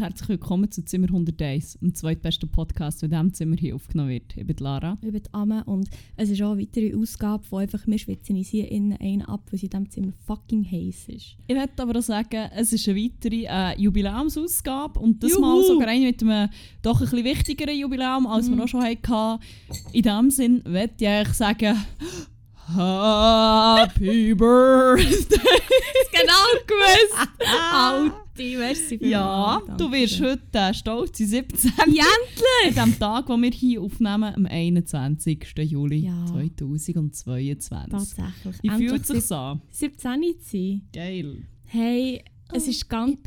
Und herzlich willkommen zu Zimmer 101, dem zweitbesten Podcast, der in diesem Zimmer hier aufgenommen wird. Ich bin Lara. Ich bin Amme und es ist auch eine weitere Ausgabe, wo einfach wir schwitzen uns hier innen einen ab, weil es in diesem Zimmer fucking heiß ist. Ich möchte aber auch sagen, es ist eine weitere äh, Jubiläumsausgabe und das Juhu! mal sogar eine mit einem doch ein bisschen wichtigeren Jubiläum, als wir auch schon hatten. In diesem Sinn möchte ich eigentlich sagen, Happy Birthday! genau gewusst! Alti, merci für Ja, du wirst heute stolz sein 17. Ja, An dem Tag, wo wir hier aufnehmen, am 21. Juli Ja. 2022. tatsächlich. Wie fühlt Endlich es sich an? 17 zu sein. Geil. Hey, es Oh, ist ganz...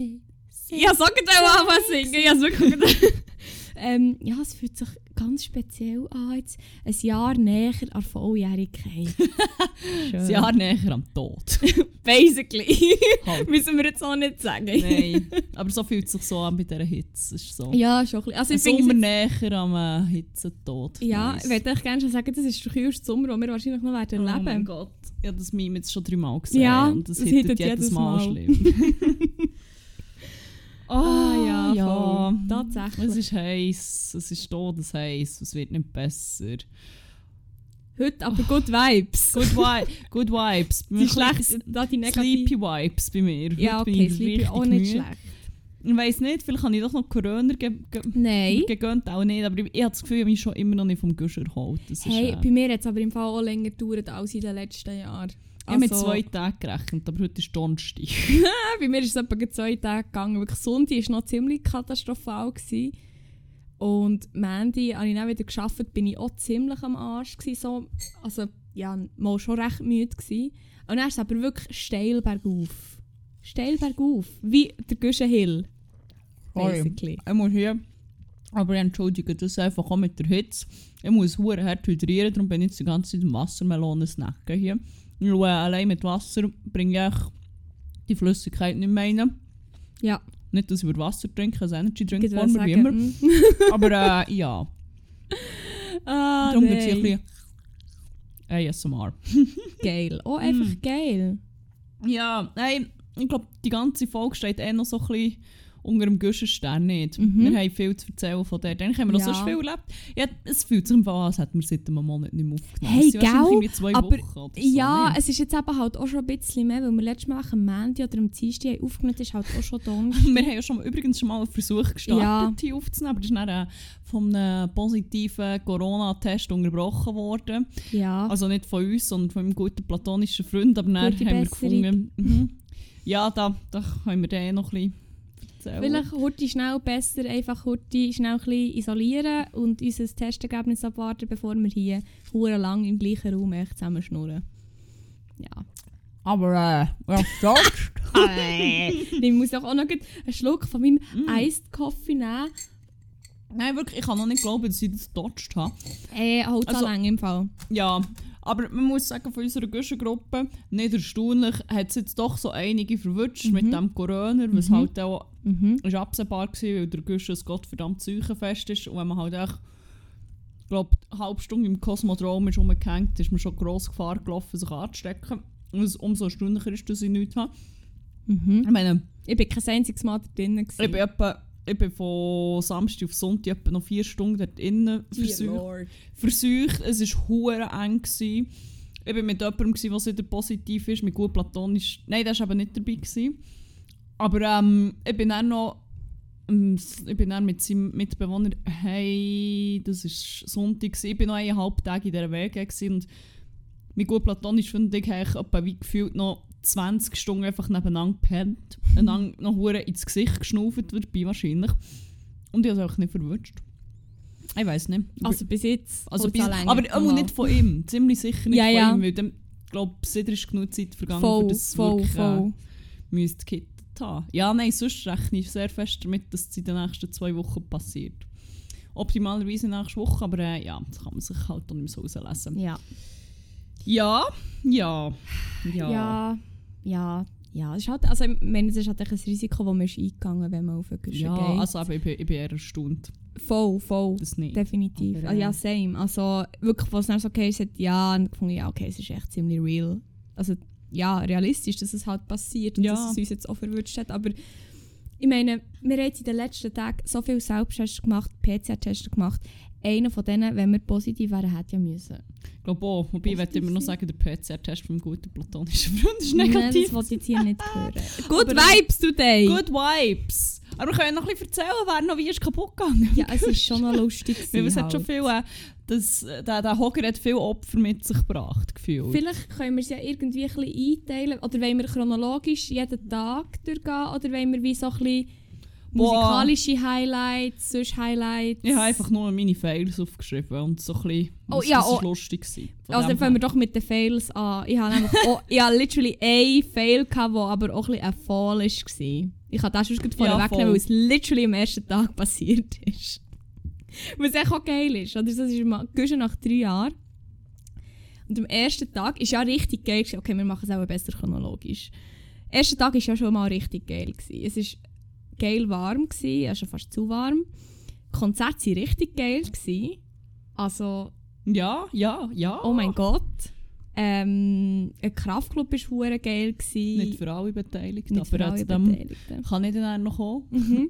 Ja, sag dir auch was singen. Ja, wirklich. ähm, ja, es fühlt sich ganz speziell an, jetzt ein Jahr näher an Volljährigkeit. Ein Jahr näher am Tod. Basically. Halt. Müssen wir jetzt auch nicht sagen. Nein, aber so fühlt es sich so an bei dieser Hitze. Ist so. Ja, schon ein bisschen. Also Ein Sommer näher am äh, Hitzetod. Ja, Nice. ich würde echt gerne schon sagen, das ist der kühlste Sommer, den wir wahrscheinlich noch werden Oh erleben mein Gott. Ich habe das Meme jetzt schon dreimal gesehen. Ja, und das es hittet hittet jedes jedes Mal, Mal. schlimm. Ah, ja, ja. voll. Tatsächlich. Es ist heiß, es ist todesheiß, es wird nicht besser. Heute aber Good Vibes. Good, vi good Vibes. Die schlecht, da die negativ. Sleepy Vibes bei mir. Ja, Heute okay, Sleepy auch nicht müde. schlecht. Ich weiss nicht, vielleicht habe ich doch noch Corona ge ge Nein. gegönnt, auch nicht. Aber ich, ich habe das Gefühl, ich habe mich schon immer noch nicht vom Gusch erholt. Das Hey, ist, äh, bei mir hat es aber im Fall auch länger gedauert als in den letzten Jahren. ich habe mit Also- zwei Tagen gerechnet, aber heute ist Donnerstag. Bei mir ist es etwa zwei Tage gegangen. Wirklich Sonntag war noch ziemlich katastrophal. Gewesen. Und Mandy habe ich dann wieder geschafft, bin ich auch ziemlich am Arsch. Gewesen, so. Also, ja, mal schon recht müde. Gewesen. Und dann ist es aber wirklich steil bergauf. Steil bergauf. Wie der Guschen Hill. Basically. Ich muss hier, aber ich entschuldige das einfach auch mit der Hitze. Ich muss hure hart hydrieren, darum bin ich jetzt die ganze Zeit im Wassermelonen snacken hier. Schaue, allein mit Wasser bringe ich die Flüssigkeit nicht mehr rein. Ja, Nicht, dass ich über Wasser trinke, als Energy Drink ich würde Former, wie immer. mm. Aber äh, ja, ah, darum wird es nein. ein bisschen ASMR. Geil. Oh, einfach Mm. geil. Ja, nein, ich glaube, die ganze Folge steht eh noch so ein bisschen unter dem Guschenstern nicht. Mhm. Wir haben viel zu erzählen von dort. Eigentlich haben wir noch Ja. so viel erlebt. Ja, es fühlt sich einfach an, als hätten wir seit einem Monat nicht mehr aufgenommen. Hey, gell? zwei Aber Wochen so. Ja, ne? es ist jetzt eben halt auch schon ein bisschen mehr, weil wir letztes Mal am Montag oder am Dienstag haben aufgenommen ist halt auch schon Donnerstag. wir haben ja schon, übrigens schon mal einen Versuch gestartet, Ja. hier aufzunehmen, aber das ist dann äh, von einem positiven Corona-Test unterbrochen worden. ja. Also nicht von uns, sondern von einem guten platonischen Freund, aber dann Gute haben wir gefunden, mhm. ja, da, da können wir den noch ein bisschen erzählen. Vielleicht heute schnell besser einfach heute schnell ein bisschen isolieren und unser Testergebnis abwarten, bevor wir hier hure lang im gleichen Raum echt zusammen schnurren. Ja. Aber äh, was sagst ich muss doch auch noch einen Schluck von meinem Mm. Iced Coffee nehmen. Nein, wirklich, ich kann noch nicht glauben, dass ich das gedodged habe. Äh, halt Also- also, lang im Fall. Ja, aber man muss sagen, von unserer Guschengruppe, nicht erstaunlich, hat es jetzt doch so einige verwünscht mit dem Corona, was Mhm. halt auch Mhm. ist absehbar war, weil der Guschen ein gottverdammt Zeichenfest ist. Und wenn man halt echt, glaube, eine halbe Stunde im Kosmodrom ist rumgehängt, ist man schon grosse Gefahr gelaufen, sich anzustecken. Und es umso erstaunlicher ist, dass ich nichts habe. Mhm. Ich meine, Ich bin kein einziges Mal da drinnen. ich bin, etwa, ich bin von Samstag auf Sonntag etwa noch vier Stunden dort innen versucht. versucht. Es war hure eng. Gewesen. Ich war mit jemandem, der wieder positiv ist, mit gut platonisch. Nein, der war eben nicht dabei. Gewesen. Aber ähm, ich bin dann noch. ähm, Ich bin dann mit seinem Mitbewohner, hey, das war Sonntag, gewesen. ich bin noch eineinhalb Tage in dieser Wege und mit gut platonisch finde ich, habe ich etwa wie gefühlt noch 20 Stunden einfach nebeneinander gepennt, einander noch hure ins Gesicht geschnauft dabei wahrscheinlich. Und ich habe es auch nicht verwünscht. Ich weiß nicht. Also bis jetzt. Also bis, aber auch nicht von ihm. Ziemlich sicher nicht Ja, von ja. ihm. Weil dem, ich glaube, seitdem ist genug Zeit vergangen, Voll, für das es voll, wirklich voll. Äh, müsste gekittet haben. Ja, nein, sonst rechne ich sehr fest damit, dass es in den nächsten zwei Wochen passiert. Optimalerweise nächste Woche, aber äh, ja, das kann man sich halt dann nicht mehr so rauslesen. Ja. Ja, ja, ja. Ja, ja, ja. Es ist halt, also, ich meine, es ist halt ein Risiko, das man ist eingegangen wenn man auf eine Küche Ja, geht. also aber ich bin, ich bin eher erstaunt. voll, voll. Das nicht. Definitiv. Aber, Ah, äh, ja, same. Also wirklich, was dann so okay ist, ja, und gefunden, ja, okay, es ist echt ziemlich real. Also ja, realistisch, dass es halt passiert und Ja. dass es uns jetzt auch verwünscht hat. Aber ich meine, wir haben in den letzten Tagen so viele Selbsttests gemacht, PCR-Tests gemacht. Einer von denen, wenn wir positiv wären, hätte ja müssen. Ich glaube auch. Wobei, ich möchte immer noch sagen, der PCR-Test vom guten platonischen Freund ist negativ. Nein, das wollte ich jetzt hier nicht hören. Good Aber Vibes today! Good Vibes! Aber wir können noch ein bisschen erzählen, wer noch wie ist kaputt gegangen. Ja, es ist schon noch lustig. Weil es hat schon viel, äh, das, äh, der, der Hocker hat viel Opfer mit sich gebracht, gefühlt. Vielleicht können wir es ja irgendwie ein bisschen einteilen. Oder wollen wir chronologisch jeden Tag durchgehen? Oder wollen wir wie so ein bisschen musikalische Highlights, sonst Highlights? Ich habe einfach nur meine Fails aufgeschrieben und so ein bisschen, oh, ja, das oh. lustig gewesen. Also dann fangen wir doch mit den Fails an. Ich habe nämlich auch, ich habe literally ein Fail gehabt, der aber auch ein bisschen ein Fall war. Ich kann das schon vorher ja, wegnehmen, weil es literally am ersten Tag passiert ist. Was echt auch geil ist. Oder? Das ist mal, nach drei Jahren. Und am ersten Tag war ja richtig geil. Okay, wir machen es auch besser chronologisch. Der erste Tag war ja schon mal richtig geil. Gewesen. Es war geil warm, gewesen, also fast zu warm. Die Konzerte waren richtig geil. Gewesen. Also... Ja, ja, ja. Oh mein Gott. Ähm, ein Kraftclub war hure geil. Gewesen. Nicht für alle Beteiligten, Nicht aber alle Beteiligten. kann ich dann noch kommen. Mhm.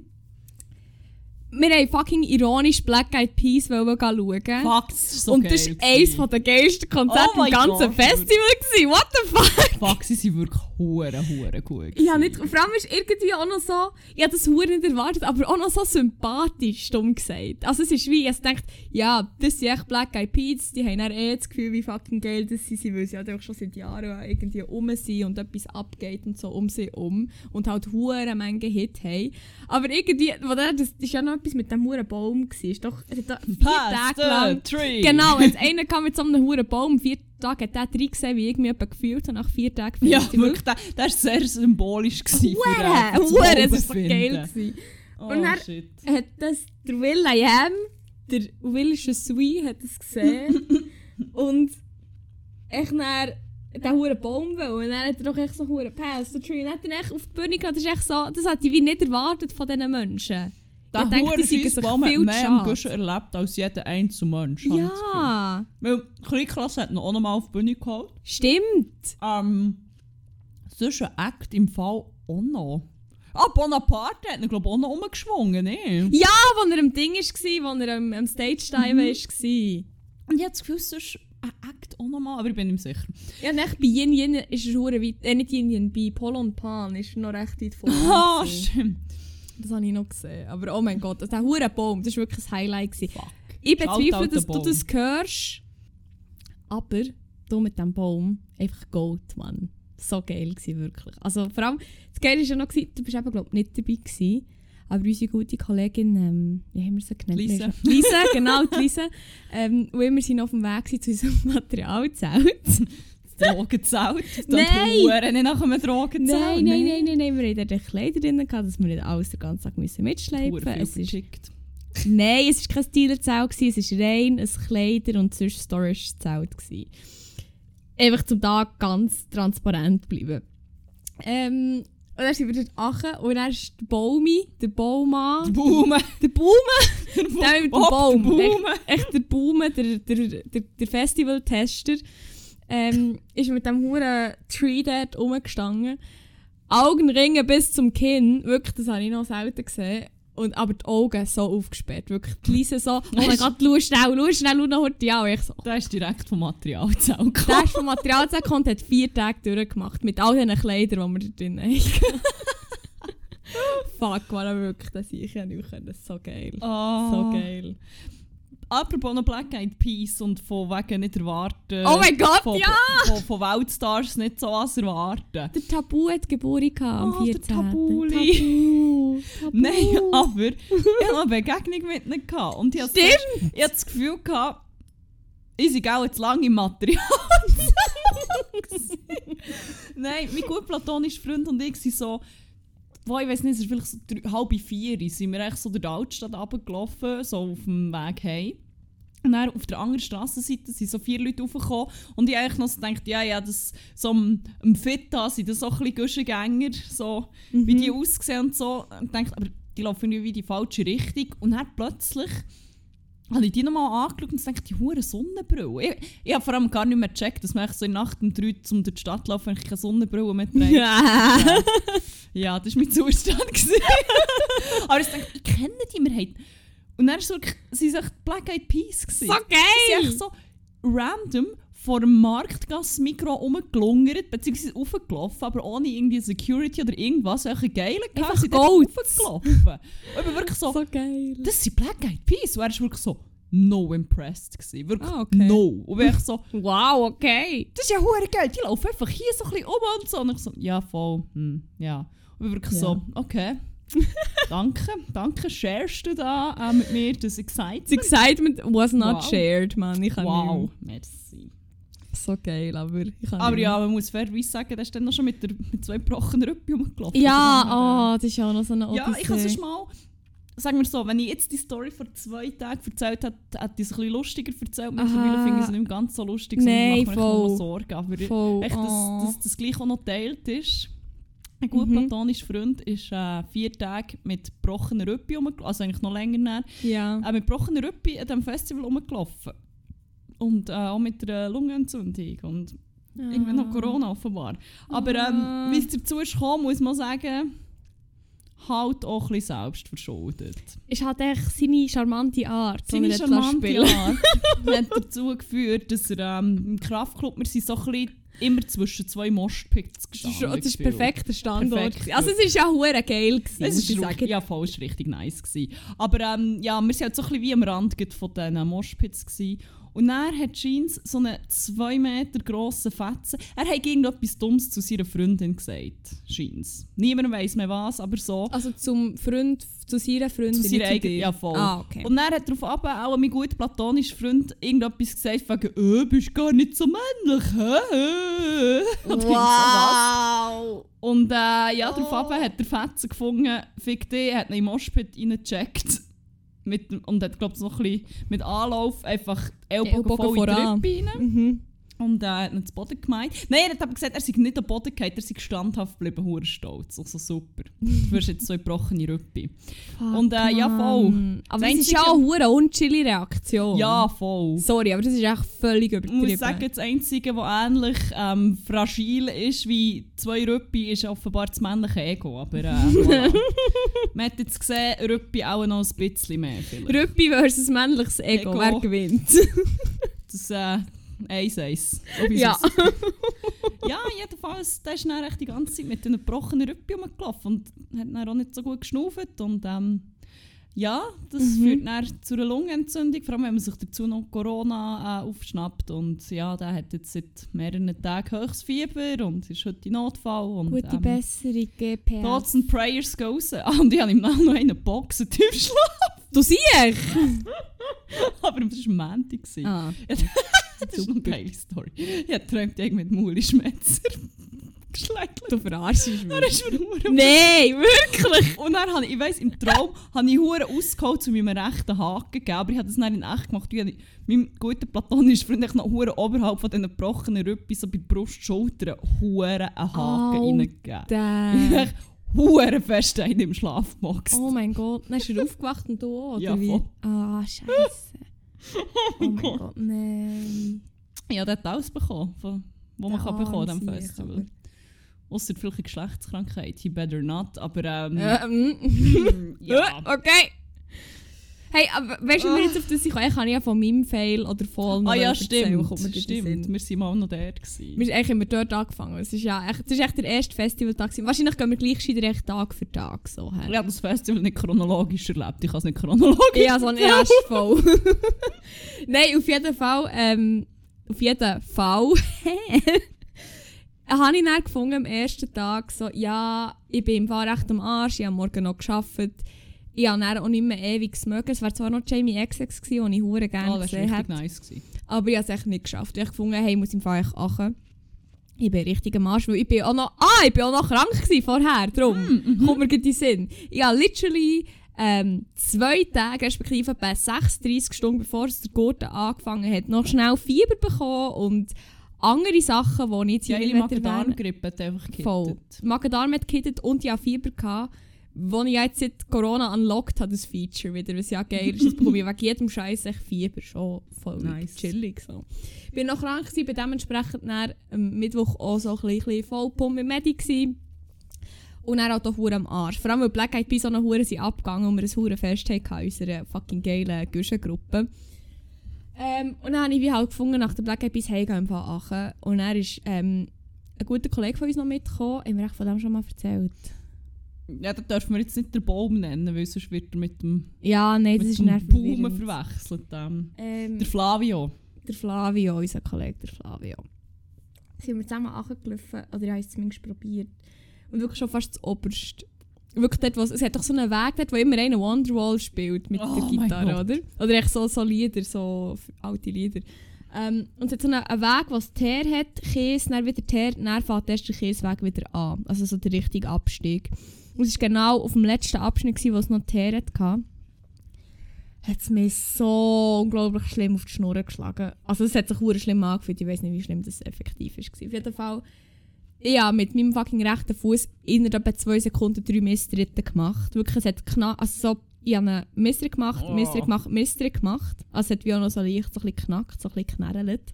Wir haben fucking ironisch Black Eyed Peas schauen. Fuck, das ist so Und das war eines der geilsten Konzerte oh im ganzen God. Festival. Gewesen. What the fuck? Fuck, sie sind wirklich hure, hure gut. Ja, nicht, vor allem ist irgendwie auch noch so, ich habe das hure nicht erwartet, aber auch noch so sympathisch, dumm gesagt. Also es ist wie, ich dachte, ja, das sind echt Black Eyed Peas, die haben eh das Gefühl, wie fucking geil das sind, sie, weil sie halt auch schon seit Jahren irgendwie um sind und etwas abgeht und so um sie um und halt hure Menge Hit haben. Aber irgendwie, das ist ja noch etwas mit dem hohen Baum gewesen. Ist doch vier Tage lang. Tree. Genau, wenn einer kam mit so einem hohen Baum, vier Tage hat der drin gesehen, wie ich mich gefühlt habe nach vier Tagen. Ja, wirklich, das war sehr symbolisch. Gewesen Hure, Hure, das war geil. Gewesen. Oh, und dann shit. hat das der Will I Am, der Will Sweet, hat das gesehen. und ich dann den hohen Baum will. Und dann hat er doch echt so einen Pass, der Tree. Und dann hat er echt auf die Bühne gehabt. Das ist echt so, das hat ich wie nicht erwartet von diesen Menschen. Der Hurenscheissbaum hat mehr im Guschen erlebt als jeder einzelne Mensch. Ja. Weil Kleinklasse hat ihn auch nochmal auf die Bühne geholt. Stimmt. Ähm, sonst ein Act im Fall auch noch. Ah, Bonaparte hat ihn, glaube ich, auch noch umgeschwungen, ne? Ja, als er am Ding war, als er am, am Stage-Dive mhm. war. Und ich habe das Gefühl, sonst ein Act auch nochmal, aber ich bin nicht sicher. Ja, nicht bei Yin Yin ist er weit, äh, nicht Yin Yin, bei Polo und Pan ist er noch recht weit vorne. Ah, stimmt. Das habe ich noch gesehen. Aber oh mein Gott, der hure Baum, das war wirklich ein Highlight. Fuck. Ich bezweifle, dass du das hörst. Aber du mit dem Baum, einfach Gold, Mann. So geil war wirklich. Also vor allem, das Geile war ja noch, du bist eben, glaube ich, nicht dabei gewesen. Aber unsere gute Kollegin, ähm, wie haben wir sie genannt? Lisa. Lisa, genau, die Lisa. Ähm, und wir sind auf dem Weg zu unserem Materialzelt. Drogenzelt? Nein! nicht nach einem Drogenzelt? Nein, nein, nein, nein, nein. Wir hatten Kleider drin, gehabt, dass wir nicht alles den ganzen Tag müssen mitschleifen mussten. Es ist Nein, es war kein Dealerzelt, es war rein ein Kleider- und sonst Storage-Zelt. Einfach zum Tag ganz transparent bleiben. Ähm, und dann sind wir dort achen und dann ist der Baumi, der Baumann. Der Baume. Der Baume. Der, der mit dem Baum. Der Baume. Echt, echt der Baume, der, der, der, der Festival-Tester ähm, ist mit dem huren Tree dort rumgestanden. Augenringe bis zum Kinn, wirklich, das habe ich noch selten gesehen. Und, aber die Augen so aufgesperrt, wirklich. Die Lise so, oh mein Gott, schau schnell, schau schnell, schau noch heute ja. Ich so, Der ist direkt vom Materialzelt gekommen. Der ist vom Materialzelt gekommen und hat vier Tage durchgemacht. Mit all diesen Kleidern, die wir da drin haben. Fuck, war er wirklich, das ich ja nicht können. So geil. Oh. So geil. Apropos noch Black Eyed Peas und von wegen nicht erwarten. Oh mein Gott, von, ja! Von, von Weltstars nicht so was erwarten. Der Tabu hat Geburt am oh, 14. Der Tabuli. Tabu. Tabu. Nein, aber ich hatte eine Begegnung mit ihnen. Gehabt. Und ich hatte Stimmt! Ich hatte das Gefühl, gehabt, ich sei auch jetzt lange im Material. Nein, mein gut platonischer Freund und ich sind so wo ich weiß nicht, es ist vielleicht so drei, halb vier, sind wir echt so durch die Altstadt runtergelaufen, so auf dem Weg heim. Und dann auf der anderen Straßenseite sind so vier Leute aufgekommen und ich eigentlich noch so gedacht, ja, ja, das, so am, am Fita sind das so ein bisschen Guschengänger, so Mhm. wie die aussehen und so. Und dachte, aber die laufen irgendwie in die falsche Richtung. Und dann plötzlich habe ich die nochmal angeschaut und dachte, die hure Sonnenbrille. Ich, ich habe vor allem gar nicht mehr gecheckt, dass man so in Nacht um drei zum durch die Stadt laufen, wenn ich keine Sonnenbrille mehr trage. Ja, das war mein Zustand. Aber ich dachte, ich kenne die, wir haben... Und dann so, sie waren echt Black Eyed Peas. Gewesen. So geil! Sie sind so random vor dem Marktgasse-Mikro rumgelungert, beziehungsweise aufgelaufen, aber ohne irgendwie Security oder irgendwas. Welche geile Einfach sie Gold. aufgelaufen. Und ich bin wirklich so, So geil. das sind Black Eyed Peas. Und er war wirklich so, no impressed. Gewesen. Wirklich Ah, okay. no. Und ich so, Wow, okay. das ist ja hure geil. Die laufen einfach hier so ein bisschen um und so. Und ich so, ja, voll. Hm, ja. Und ich wirklich Ja. so, okay. danke, danke, sharest du da äh, mit mir das Excitement? Das Excitement was not Wow. shared, man. Ich kann Wow, nicht merci. So geil, aber ich kann Aber nicht ja, man muss fairerweise sagen, der ist dann noch schon mit, der, mit zwei gebrochenen Rücken rumgelaufen. Ja, oh, das ist ja noch so eine äh, Ja, ich habe Odyssee. es mal... Sagen wir so, wenn ich jetzt die Story vor zwei Tagen erzählt hätte, hätte ich es ein bisschen lustiger erzählt. Mittlerweile finde ich es nicht mehr ganz so lustig, sondern Nein, macht mir voll. noch Sorgen. Aber Voll. echt, dass, oh. dass das gleich auch noch teilt ist. Ein guter Mhm. platonischer Freund ist äh, vier Tage mit gebrochenen Rüppi rumgelaufen, also eigentlich noch länger näher, ja. äh, mit gebrochenen Rüppi an diesem Festival rumgelaufen. Und äh, auch mit einer Lungenentzündung und irgendwann noch Corona offenbar. Aber ähm, Ah. wie es dazu ist gekommen, muss man sagen, halt auch ein bisschen selbst verschuldet. Ist halt echt seine charmante Art, Seine charmante spielen. Art hat dazu geführt, dass er ähm, im Kraftclub, wir sind so ein bisschen immer zwischen zwei ist, gestanden. das ist perfekter Standort. Perfekt. Also es ist ja hure geil gewesen, Es muss ich ist sagen. ja, voll, war richtig nice. Gewesen. Aber ähm, ja, wir waren halt so ein bisschen wie am Rand von diesen Moshpits. Gewesen. Und dann hat Jeans so einen 2 Meter grossen Fetzen. Er hat irgendetwas Dummes zu seiner Freundin gesagt. Jeans. Niemand weiß mehr was, aber so. Also zum Freund, zu seiner Freundin, Zu seiner eigenen, ja voll. Ah, okay. Und dann hat darauf ab auch mein guter platonischer Freund irgendetwas gesagt, wegen, äh, bist gar nicht so männlich, hä? Und ich so, wow! Und äh, ja, darauf Oh. ab hat der Fetzen gefunden, fick dich, hat ihn in den Moshpit reingecheckt. Mit, und hat, glaube ich, noch ein bisschen mit Anlauf einfach Ellbogen, Ellbogen voll in die voran. Rippe rein. Mhm. Und äh, hat ihn zu Boden gemeint. Nein, er hat aber gesagt, er sei nicht am Boden gefallen, er sei standhaft geblieben, hure stolz. Also super. Du wirst jetzt so eine gebrochene Rippe. Und, äh, ja, voll. Aber Das das ist ja auch eine unchillige Reaktion. Ja, voll. Sorry, aber das ist echt völlig Ich übertrieben. muss sagen, das Einzige, was ähnlich ähm, fragil ist wie zwei Rüppi, ist offenbar das männliche Ego. Aber äh, voilà. Man hat jetzt gesehen, Rüppi auch noch ein bisschen mehr. Vielleicht. Rüppi versus männliches Ego, Ego. wer gewinnt? Das äh, eins, eins. So wie ja. es Ja, jedenfalls, der ist dann die ganze Zeit mit einem gebrochenen Rüppi rumgelaufen und hat dann auch nicht so gut geschnauft. Und ähm, ja, das Mhm. führt dann zu einer Lungenentzündung, vor allem wenn man sich dazu noch Corona äh, aufschnappt. Und ja, der hat jetzt seit mehreren Tagen höchstes Fieber und ist heute in Notfall. Und, Gute ähm, Besserung, GPS. Thoughts and Prayers gehen raus. Ah, und ich habe ihm noch einen Boxen Tiefschlag. Du siehst! Aber das war ein Montag. gewesen. Das ist eine geile Story. Ich habe geträumt, ich mit Muli Schmetzer geschlechtelt. Du verarschst mich. Er ist mir Nein, wirklich! Und dann habe ich, ich weiss, im Traum habe ich hure ausgeholt zu meinem rechten Haken gegeben, aber ich habe das dann in echt gemacht. Ich habe meinem guten platonischen Freund noch hure oberhalb von diesen gebrochenen Rüppi, so bei die Brust, Schultern, hure einen Haken Au. reingegeben. Ich Damn. habe hure fest einen im Schlaf gemacht. Oh mein Gott, dann ist er aufgewacht und du auch, oder Ja, wie? Ah, scheiße. Oh mein Gott, nein. Ich habe dort alles bekommen, von, was man kann bekommen an diesem arme Sieg, Festival. Ausser vielleicht Geschlechtskrankheit, he better not, aber ähm, Ähm, ja. okay. Hey, aber weißt du, wie wir jetzt auf das kommen? Ich kann ja von meinem Fail oder von Ah ja, erzählen, stimmt, den stimmt. Wir waren mal noch dort. Gewesen. Wir sind eigentlich immer dort angefangen. Es ist ja echt, es ist echt der erste Festivaltag. gewesen. Wahrscheinlich gehen wir gleich schon echt Tag für Tag so her. Ich habe das Festival nicht chronologisch erlebt. Ich habe es nicht chronologisch Ja, so ein erst voll. Nein, auf jeden Fall, ähm, auf jeden Fall, habe ich dann gefunden am ersten Tag so, ja, ich bin im Fall recht am Arsch, ich habe morgen noch gearbeitet. Ich habe dann auch nicht mehr ewig mögen. Es war zwar noch Jamie XX den ich hure gerne das war gesehen habe. nice. Gewesen. Aber ich habe es echt nicht geschafft. Ich habe gefunden, hey, ich muss im Fall echt achten. Ich bin richtig am Arsch, weil ich bin auch noch, ah, ich bin auch noch krank gewesen vorher, darum kommt mir gerade in den Sinn. Ich habe literally ähm, zwei Tage, respektive etwa 36 Stunden bevor es der Gurten angefangen hat, noch schnell Fieber bekommen und andere Sachen, die ich jetzt hier nicht Magen-Darm-Grippe hat einfach gekittet. Voll. Magen-Darm hat gekittet und ich hatte Fieber. Gehabt, wo ich jetzt seit Corona unlocked habe, das Feature wieder, was ja geil ist. Das bekomme ich wegen jedem Scheiß echt Fieber. Schon voll Nice. chillig. So. Ich war noch krank, gewesen, bin dementsprechend dann am Mittwoch auch so ein bisschen voll Pump mit Medi. Gewesen. Und dann halt auch hure am Arsch. Vor allem, weil Black Eyed Peas so eine hure sind abgegangen und wir ein hure Fest hatten in unserer fucking geilen Güschengruppe. Ähm, und dann habe ich wie halt gefunden, nach der Black Eyed Peas heimgehen Aachen. Und er ist ähm, ein guter Kollege von uns noch mitgekommen. Haben wir echt von dem schon mal erzählt? Ja, da dürfen wir jetzt nicht den Baum nennen, weil sonst wird er mit dem, Ja, nein, das mit ist dem. Baum verwechselt. Ähm, Ähm, der Flavio. der Flavio, unser Kollege, der Flavio. Sind wir zusammen angelaufen, oder ich habe es zumindest probiert. Und wirklich schon fast das Oberste. Wirklich dort, wo es, hat doch so einen Weg dort, wo immer einer Wonderwall spielt mit Oh der Gitarre, oder? Oder echt so, so Lieder, so alte Lieder. Ähm, und es hat so einen, einen Weg, wo es Teer hat, Käse, dann wieder Teer, dann fängt erst der Käseweg wieder an. Also so der richtige Abstieg. Und es war genau auf dem letzten Abschnitt, gewesen, wo es noch Teer hatte. Hat es mir so unglaublich schlimm auf die Schnur geschlagen. Also es hat sich hure schlimm angefühlt, ich weiß nicht, wie schlimm das effektiv war. Auf jeden Fall, ich habe mit meinem fucking rechten Fuß innerhalb etwa zwei Sekunden drei Misstritte gemacht. Wirklich, es hat knapp, also so, ich habe einen Misstritt gemacht, Oh. Misstritt gemacht, Misstritt gemacht. Also es hat wie auch noch so leicht so ein bisschen geknackt, so ein bisschen geknarrelt.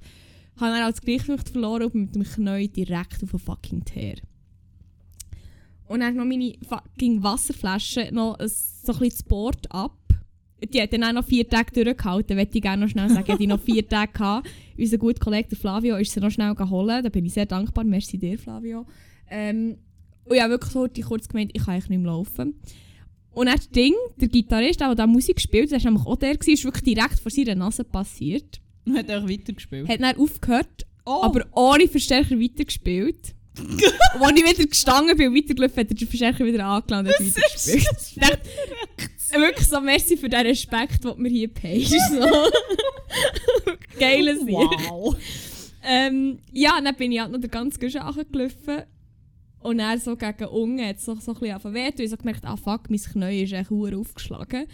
Habe dann als Gleichgewicht verloren und mit dem Knie direkt auf den fucking Teer. Und dann noch meine fucking Wasserflasche noch ein- so ein bisschen das Board ab. Die hat dann auch noch vier Tage durchgehalten, möchte ich gerne noch schnell sagen. Die noch vier Tage gehabt. Unser guter Kollege Flavio ist sie noch schnell geholt. Da bin ich sehr dankbar. Merci dir, Flavio. Ähm, und ich habe wirklich so die kurz gemeint, ich kann eigentlich nicht mehr laufen. Und dann das Ding, der Gitarrist, der da Musik gespielt hat, der war nämlich auch der, gewesen, ist wirklich direkt vor seiner Nase passiert. Und hat auch weitergespielt. Hat dann aufgehört, oh, aber ohne Verstärker weitergespielt. Und als ich wieder gestanden bin und weitergelaufen, hat er den Verstärker wieder angelangt und weitergespielt. Wirklich so, merci für den Respekt, den mir hier payst. So. Geiles wow. Ähm, ja, dann bin ich halt noch den ganzen Guschen gelaufen. Und dann so gegen unten hat es so, so ein bisschen angefangen weh. Und ich so gemerkt, ah fuck, mein Knie ist echt hure aufgeschlagen.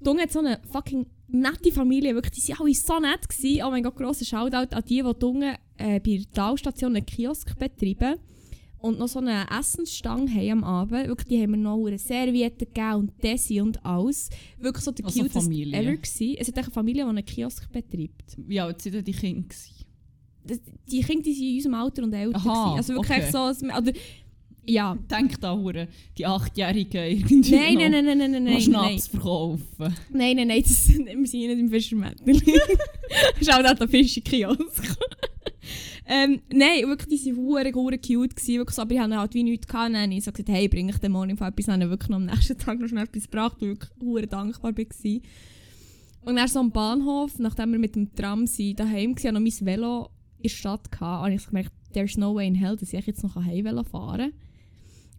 Die Unge hat so eine fucking nette Familie, wirklich, die waren alle so nett. Gewesen. Oh mein Gott, grosser Shoutout an die, die die Unge äh, bei der Talstation einen Kiosk betreiben. Und noch so eine Essensstange haben am Abend. Wirklich, die haben mir noch eine Serviette gegeben und Desi und alles. Wirklich so der Also cutest Familie. ever gewesen. Es ist eine Familie, die einen Kiosk betreibt Wie alt waren denn die Kinder? gewesen? die Kinder die sind in unserem Alter und älter. Aha, gewesen. Also wirklich okay. so, als wir- oder, ja. Denk da, Hure, die Achtjährigen irgendwie Nein, noch, nein, nein, nein, nein, nein, nein, Schnaps verkaufen. nein, nein, nein, das, wir sind nicht im Fischermädchen. Schau da, der Fischerkiosk. ähm, nein, wirklich, die waren hure, hure cute gewesen, wirklich so, aber ich hatte halt wie nichts gehabt. Dann habe ich so gesagt, hey, bring ich dem morgen etwas. Dann habe ich wirklich noch am nächsten Tag noch schnell etwas gebracht, weil ich wirklich hure dankbar war. Und dann so am Bahnhof, nachdem wir mit dem Tram sind, daheim waren, noch mein Velo in der Stadt gehabt, habe ich gemerkt, there's no way in hell, dass ich jetzt noch heim fahren kann.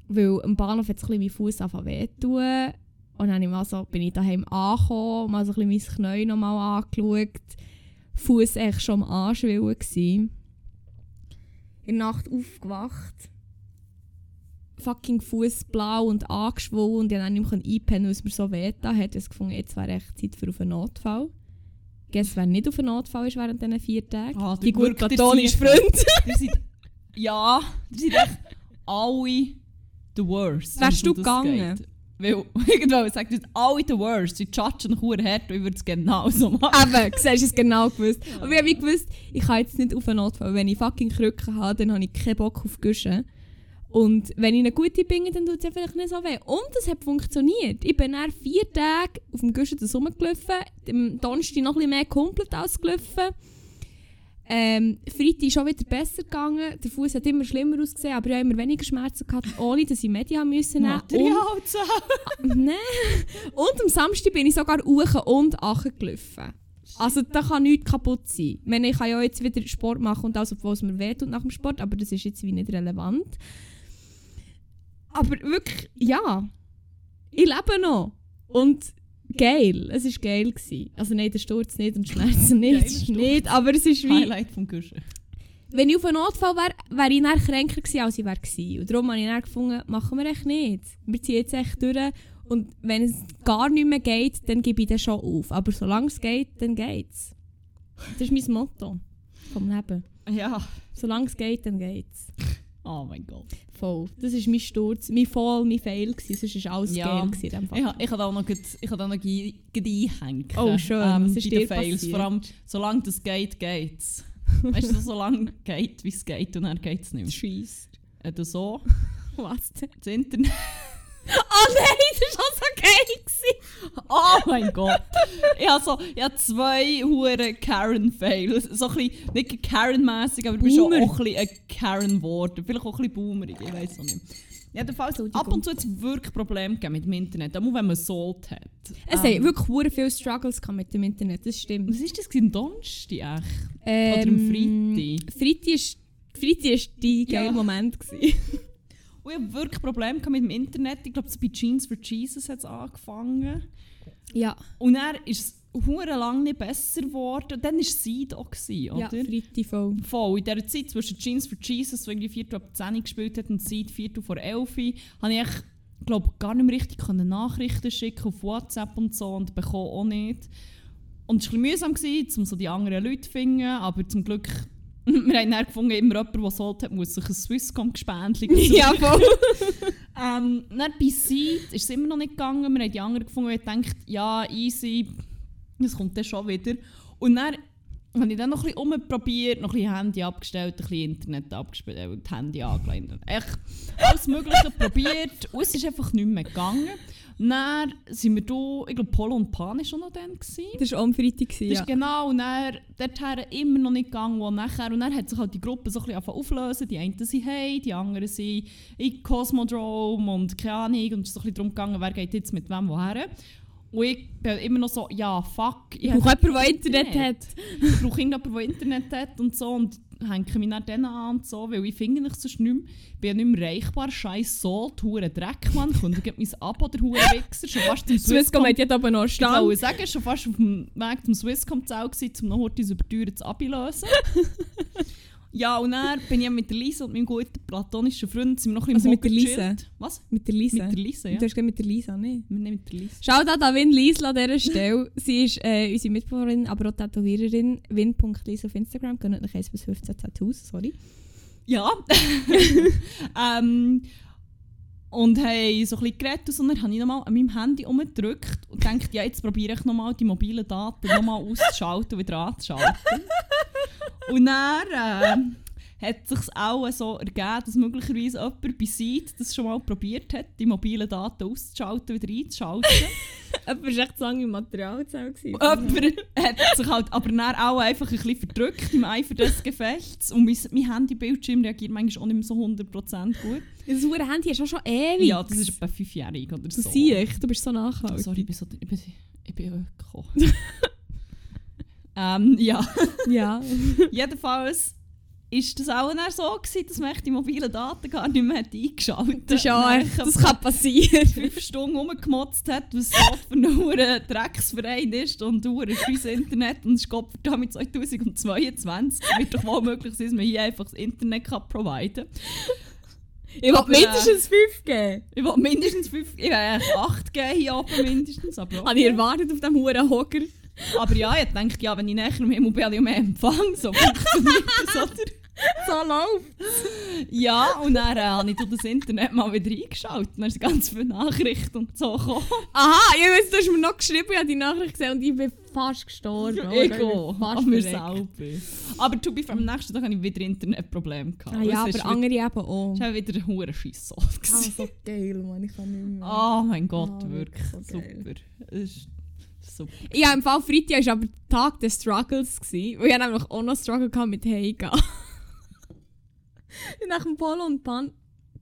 Weil am Bahnhof es ein mein Fuß angefangen weh zu tun. Und dann ich so, bin ich daheim angekommen, mal so ein bisschen mein Knie noch mal angeschaut. Fuß echt schon am Anschwillen. In der Nacht aufgewacht. Fucking Fuß blau und angeschwollen und ich konnte dann nicht mehr einpennen, weil es mir so weh getan hat. Ich habe gefunden, jetzt wäre echt Zeit für einen Notfall. Guess, wer nicht auf einen Notfall ist während diesen vier Tagen? Ah, Die gute platonische. Freund. Ja, die sind echt alle the worst. Wärst du gegangen? geht. Weil, irgendwo sagt es alle the worst. Sie judgen hure hart und ich würde es genau so machen. Eben, siehst du es genau gewusst. Aber ich habe gewusst, ich kann jetzt nicht auf einen Notfall. Wenn ich fucking Krücken habe, dann habe ich keinen Bock auf Guschen. Und wenn ich eine gute bin, dann tut es ja vielleicht nicht so weh. Und es hat funktioniert. Ich bin dann vier Tage auf dem Guschen rumgelaufen. Am Donnerstag noch ein bisschen mehr komplett ausgelaufen. Ähm, Freitag ist schon wieder besser gegangen. Der Fuß hat immer schlimmer ausgesehen, aber ich habe immer weniger Schmerzen gehabt, ohne dass ich Medien müssen nehmen musste. Materialzahl. Nein. Und am Samstag bin ich sogar hoch und achen gelaufen. Also da kann nichts kaputt sein. Ich, meine, ich kann ja jetzt wieder Sport machen und alles, obwohl es mir wehtut nach dem Sport, aber das ist jetzt wie nicht relevant. Aber wirklich, ja. Ich lebe noch. Und geil. Es war geil. Gewesen. Also nein, der Sturz nicht und Schmerzen nicht. Nicht aber es ist wie... Highlight vom Guschen. Wenn ich auf einen Notfall wäre, wäre ich dann kränker gewesen, als ich wäre. Und darum habe ich dann gefunden, machen wir echt nicht. Wir ziehen jetzt echt durch. Und wenn es gar nicht mehr geht, dann gebe ich das schon auf. Aber solange es geht, dann geht's. Das ist mein Motto vom Leben. Ja. Solange es geht, dann geht's. Oh mein Gott. Voll. Das war mein Sturz, mein Fall, mein Fail. Gewesen. Sonst war alles Ja. geil. Gewesen, in dem Fall. Ich, ich habe auch noch, ich habe auch noch einhängen. Oh, schön. Ähm, Was ist dir den Fails. passiert? Vor allem, solange das geht, geht's. weißt du, solange geht, wie es geht und dann geht es nicht mehr. Scheisse. Äh, so. Was denn? Das Internet. Oh nein, das war so geil. Oh mein Gott. Ich habe so, ich habe zwei hure Karen-Fails. So ein bisschen, nicht Karen-mässig, aber du bist schon auch ein bisschen ein Karen geworden. Vielleicht auch ein bisschen boomerig, ich weiß auch nicht. Jedenfalls, ab und zu hat es wirklich Probleme gegeben mit dem Internet, auch wenn man Salt hat. Es Ähm, haben wirklich hure viele Struggles mit dem Internet, das stimmt. Was ist das? Am Donnerstag echt? Ähm, Oder am Freitag? Freitag ist, Freitag ist die geile Ja. Moment. Gewesen. Und ich habe wirklich Probleme mit dem Internet. Ich glaube, bei Jeans for Jesus hat es angefangen. ja, Und dann ist hure lang nicht besser geworden. Dann war sie da, gewesen, oder? ja, Freitag voll. Voll. In dieser Zeit zwischen Jeans for Jesus, wo irgendwie 4 ab 10 gespielt hat, und Seed 4 vor 11, habe ich echt, glaub, gar nicht mehr richtig können Nachrichten schicken auf WhatsApp und so und bekommen auch nicht. Und es war ein bisschen mühsam, gewesen, um so die anderen Leute zu finden, aber zum Glück, wir haben dann gefunden, immer jemand, der sollte, muss sich ein Swisscom-Gespendchen ja, voll. ähm, dann bei Seed ist es immer noch nicht gegangen. Wir haben die anderen gefunden und ich dachte, ja, easy, das kommt dann schon wieder. Und dann habe ich dann noch ein bisschen rumprobiert, noch ein bisschen Handy abgestellt, ein bisschen Internet abgestellt, Handy angelegt. Echt alles Mögliche probiert und es ist einfach nicht mehr gegangen. Dann sind wir da, ich glaube, Polo und Pan war schon noch dann. Gewesen. Das war am Freitag. gewesen, Das Ja. genau, und dann, dorthin immer noch nicht gegangen, wo nachher, und dann hat sich halt die Gruppe so ein bisschen auflösen. Die einen sind hey, die anderen sind in Cosmodrome und keine Ahnung, und es ist so ein bisschen darum gegangen, wer geht jetzt mit wem woher. Und ich bin immer noch so, ja, fuck. Ich brauche jemanden, der Internet Internet. hat. Ich brauche irgendjemanden, der Internet hat und so, und hänge mich dann denen an und so, weil ich finde nicht sonst nicht mehr, bin ja nicht mehr erreichbar, scheiß Salt, hure Dreck, Mann, kündigt mein Abo, der hure Wichser, schon fast zum Swisscom hat jetzt aber noch ich Stand. wollte sagen, schon fast auf dem Weg zum Swisscom Zell gewesen, um noch heute unser teures Abi zu lösen. ja, und dann bin ich mit der Lisa und meinem guten platonischen Freund sind wir noch ein Also bisschen mit der Lisa? Was? Mit der Lisa. Mit der Lisa, ja. Du hast gerade mit der Lisa, nicht? Wir nehmen mit der Lisa. Schaut an Win Liesla an dieser Stelle. Sie ist äh, unsere Mitbewohnerin, aber auch Tätowiererin. Win.lies auf Instagram. Gönnt nach 1 bis 15 Tattoos, sorry. Ja. ähm, und haben so ein bisschen geredet und dann habe ich nochmal an meinem Handy umgedrückt und dachte, ja, jetzt probiere ich nochmal die mobilen Daten nochmal auszuschalten und wieder anzuschalten. und dann äh, hat es sich auch so ergeben, dass möglicherweise jemand bei Seed das schon mal probiert hat, die mobilen Daten auszuschalten wieder einzuschalten. Es war echt so lange im Materialzell. Jemand hat sich halt aber dann auch einfach ein bisschen verdrückt im Eifer des Gefechts und mein, mein Handybildschirm reagiert manchmal auch nicht mehr so 100% gut. Das hure Handy ist auch schon ewig. Ja, das ist etwa fünfjährig oder so. siehst, du bist so nachhaltig. Sorry, ich bin, so, ich bin, ich bin Öko. ähm, ja, Ja. jedenfalls ist das auch dann so gewesen, dass man die mobilen Daten gar nicht mehr hat eingeschaltet Das ist ja echt, das kann passieren. fünf Stunden rumgemotzt hat, was so für ein Drecksverein ist und hure scheiß Internet und es ist verdammt 2022. Es wird doch wohl möglich sein, dass man hier einfach das Internet kann providen Ich will äh, mindestens 5 geben. Ich will mindestens 5, ich will eigentlich 8 geben hier oben mindestens, aber Habe ich erwartet auf diesem huren Hocker. Aber ja, ich denke, ja, wenn ich ich mehr Empfang. So funktioniert das, oder? So läuft. Ja, und dann äh, habe ich durch das Internet mal wieder eingeschaltet. Dann sind ganz viele Nachrichten und so gekommen. Aha, ich weiß, du hast mir noch geschrieben, ich habe die Nachricht gesehen und ich bin fast gestorben. oder? Ich auch, Fast mir verreckt. selber. Aber to be am nächsten Tag hatte ich wieder Internetprobleme. gehabt. Ah ja, ist aber wieder- andere eben auch. Es war wieder ein hoher Scheiss. Ah, so geil, Mann, ich kann nicht mehr. Oh mein Gott, Ah, wirklich. so super. Ist super. Ja, im Fall Freitag war aber der Tag des Struggles. Gewesen, weil ich nämlich auch noch Struggle mit Heimgehen. Nach dem Polo und Pan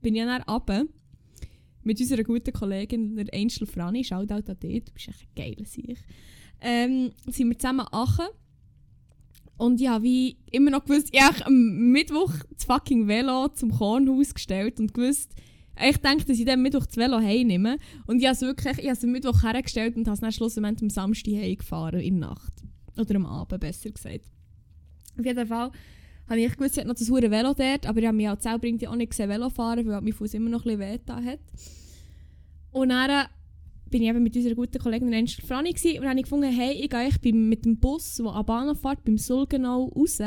bin ich dann runter mit unserer guten Kollegin, der Angel Franny. Shoutout an dich, du bist echt ein geiler. Ähm, sind wir zusammen achen. Und ja, wie immer noch gewusst, ich habe am Mittwoch das fucking Velo zum Kornhaus gestellt und gewusst, ich denke, dass ich dann Mittwoch das Velo heimnehme. Und ich habe es wirklich, ich habe es am Mittwoch hergestellt und habe es dann schlussendlich am Samstag heimgefahren, in der Nacht. Oder am Abend, besser gesagt. Auf jeden Fall habe ich gewusst, ich habe noch das hure Velo dort, aber ich habe mich halt selber auch nicht gesehen Velo fahren, weil mein Fuß immer noch ein bisschen weh hat. Und dann äh, bin ich eben mit unserer guten Kollegin Angel Franny gewesen, und dann habe ich gefunden, hey, ich gehe beim, mit dem Bus, der an Bahnhof fährt, beim Sulgenau raus.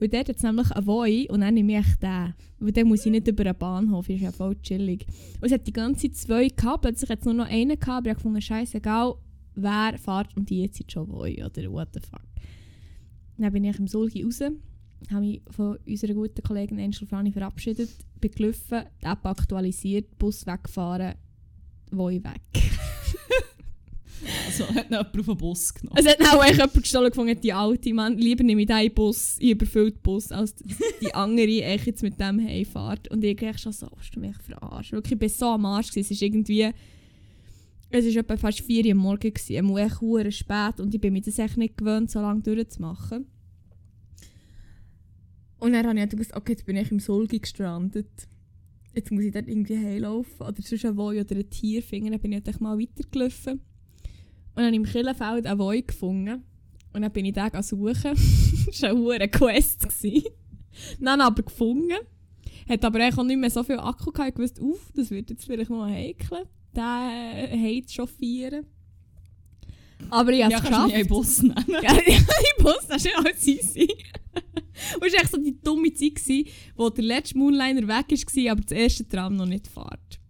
Weil dort hat es nämlich einen Voi und dann nehme ich den. Weil dann muss ich nicht über einen Bahnhof, ist ja voll chillig. Und es hat die ganze Zeit zwei gehabt, plötzlich hat es nur noch einen gehabt, aber ich habe gefunden, scheißegal, wer fährt und die jetzt schon Voi oder what the fuck. Dann bin ich im Sulgi raus habe mich von unserer guten Kollegin Angel Frani verabschiedet, bin gelaufen, die App aktualisiert, Bus weggefahren, wo ich weg. Also hat noch jemand auf den Bus genommen. Es hat auch echt jemand gestohlen gefunden, die alte Mann. Lieber nehme ich diesen Bus, ich überfüllt Bus, als die andere echt jetzt mit dem heimfahrt. Und ich echt schon so, hast du mich verarscht. Wirklich, ich war so am Arsch. Gewesen. Es ist irgendwie... Es war etwa fast 4 Uhr am Morgen. Gewesen. Es war spät und ich bin mir das echt nicht gewöhnt, so lange durchzumachen. Und dann habe ich gewusst, okay, jetzt bin ich im Sulgi gestrandet. Jetzt muss ich dort irgendwie heimlaufen. Oder sonst ein Woi oder ein Tier finden. Dann bin ich halt mal weitergelaufen. Und dann habe ich im Killenfeld einen Woi gefunden. Und dann bin ich den suchen. das war eine Quest. dann aber gefunden. Hat aber auch nicht mehr so viel Akku gehabt. Ich wusste, uff, das wird jetzt vielleicht noch heikel. Den äh, chauffieren. Aber ich habe es ja, geschafft. Ja, einen Bus nehmen. ja, die Bus, das ist alles easy. Und es war echt so die dumme Zeit, gewesen, wo der letzte Moonliner weg war, aber das erste Tram noch nicht fährt.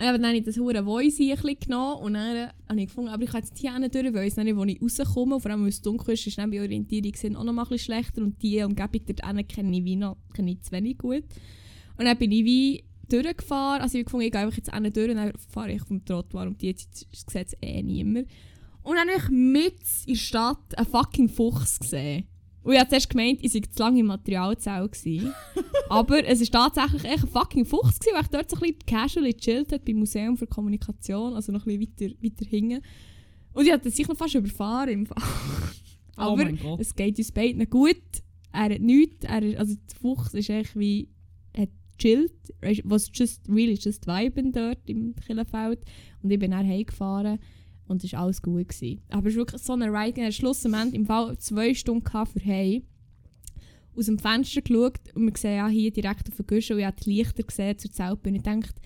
Und dann habe ich das hure Voice genommen und dann habe ich gefunden, aber ich kann jetzt hier durch, weil ich nicht, wo ich rauskomme. Vor allem, weil es dunkel ist, ist dann bei Orientierung auch noch ein bisschen schlechter und die Umgebung dort kenne ich wie noch kenne ich zu wenig gut. Und dann bin ich wie durchgefahren, also ich habe gefunden, ich gehe einfach jetzt durch und dann fahre ich vom Trottoir und die sieht es eh niemand. Und dann habe ich mit in der Stadt einen fucking Fuchs gesehen. Und ich habe zuerst gemeint, ich sei zu lange im Materialzell gewesen. Aber es war tatsächlich echt ein fucking Fuchs, gewesen, weil ich dort so ein bisschen casual gechillt hat beim Museum für Kommunikation, also noch ein bisschen weiter, weiter hinten. Und ich hatte sich noch fast überfahren im Fall. Oh Aber Gott. es geht uns beiden gut. Er hat nichts, er also der Fuchs ist echt wie, hat chillt, was just, really just vibing dort im Killenfeld. Und ich bin dann heimgefahren und es war alles gut. Gewesen. Aber es ist wirklich so eine Ride, am Schlussendlich im Fall zwei Stunden für heim. Aus dem Fenster geschaut und wir sehen ja hier direkt auf der Güsche und ich habe die Lichter gesehen zur Zeltbühne. Ich dachte,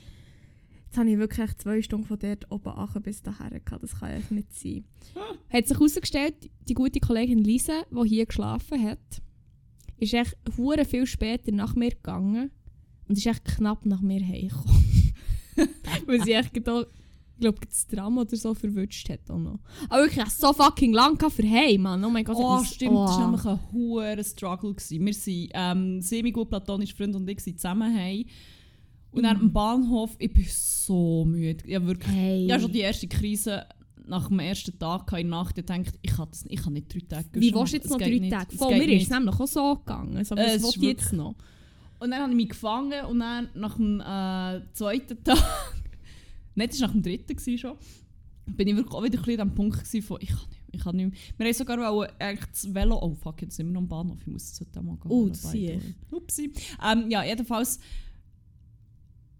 jetzt habe ich wirklich echt zwei Stunden von dort oben an bis daher gehabt. Das kann eigentlich nicht sein. Hat sich herausgestellt, die gute Kollegin Lisa, die hier geschlafen hat, ist echt hure viel später nach mir gegangen und ist echt knapp nach mir heimgekommen. Weil sie echt gedacht, ich glaube, das Tram oder so verwünscht hat auch noch. Aber wirklich, so fucking lang für heim, Mann. Oh mein Gott. Oh, stimmt, das war oh. nämlich ein hoher Struggle. Gewesen. Wir sind ähm, semi-gut platonische Freunde und ich sind zusammen heim. Und dann am Bahnhof, ich bin so müde. Ich habe wirklich, Hey. ich habe schon die erste Krise nach dem ersten Tag in der Nacht gedacht, ich kann, das, ich kann nicht drei Tage Wie willst du jetzt noch drei. Tage? Voll, mir ist es nämlich auch so gegangen. Also, Äh, was es will ist ich jetzt noch? Und dann habe ich mich gefangen und dann nach dem äh, zweiten Tag, nein, das war nach dem dritten schon, bin ich wirklich auch wieder ein bisschen an dem Punkt von, ich kann nicht, ich kann nicht mehr. Wir haben sogar eigentlich das Velo, oh fuck, jetzt sind wir noch am Bahnhof, ich muss es heute mal gehen. Oh, das sehe ich. Upsi. Ähm, ja, jedenfalls,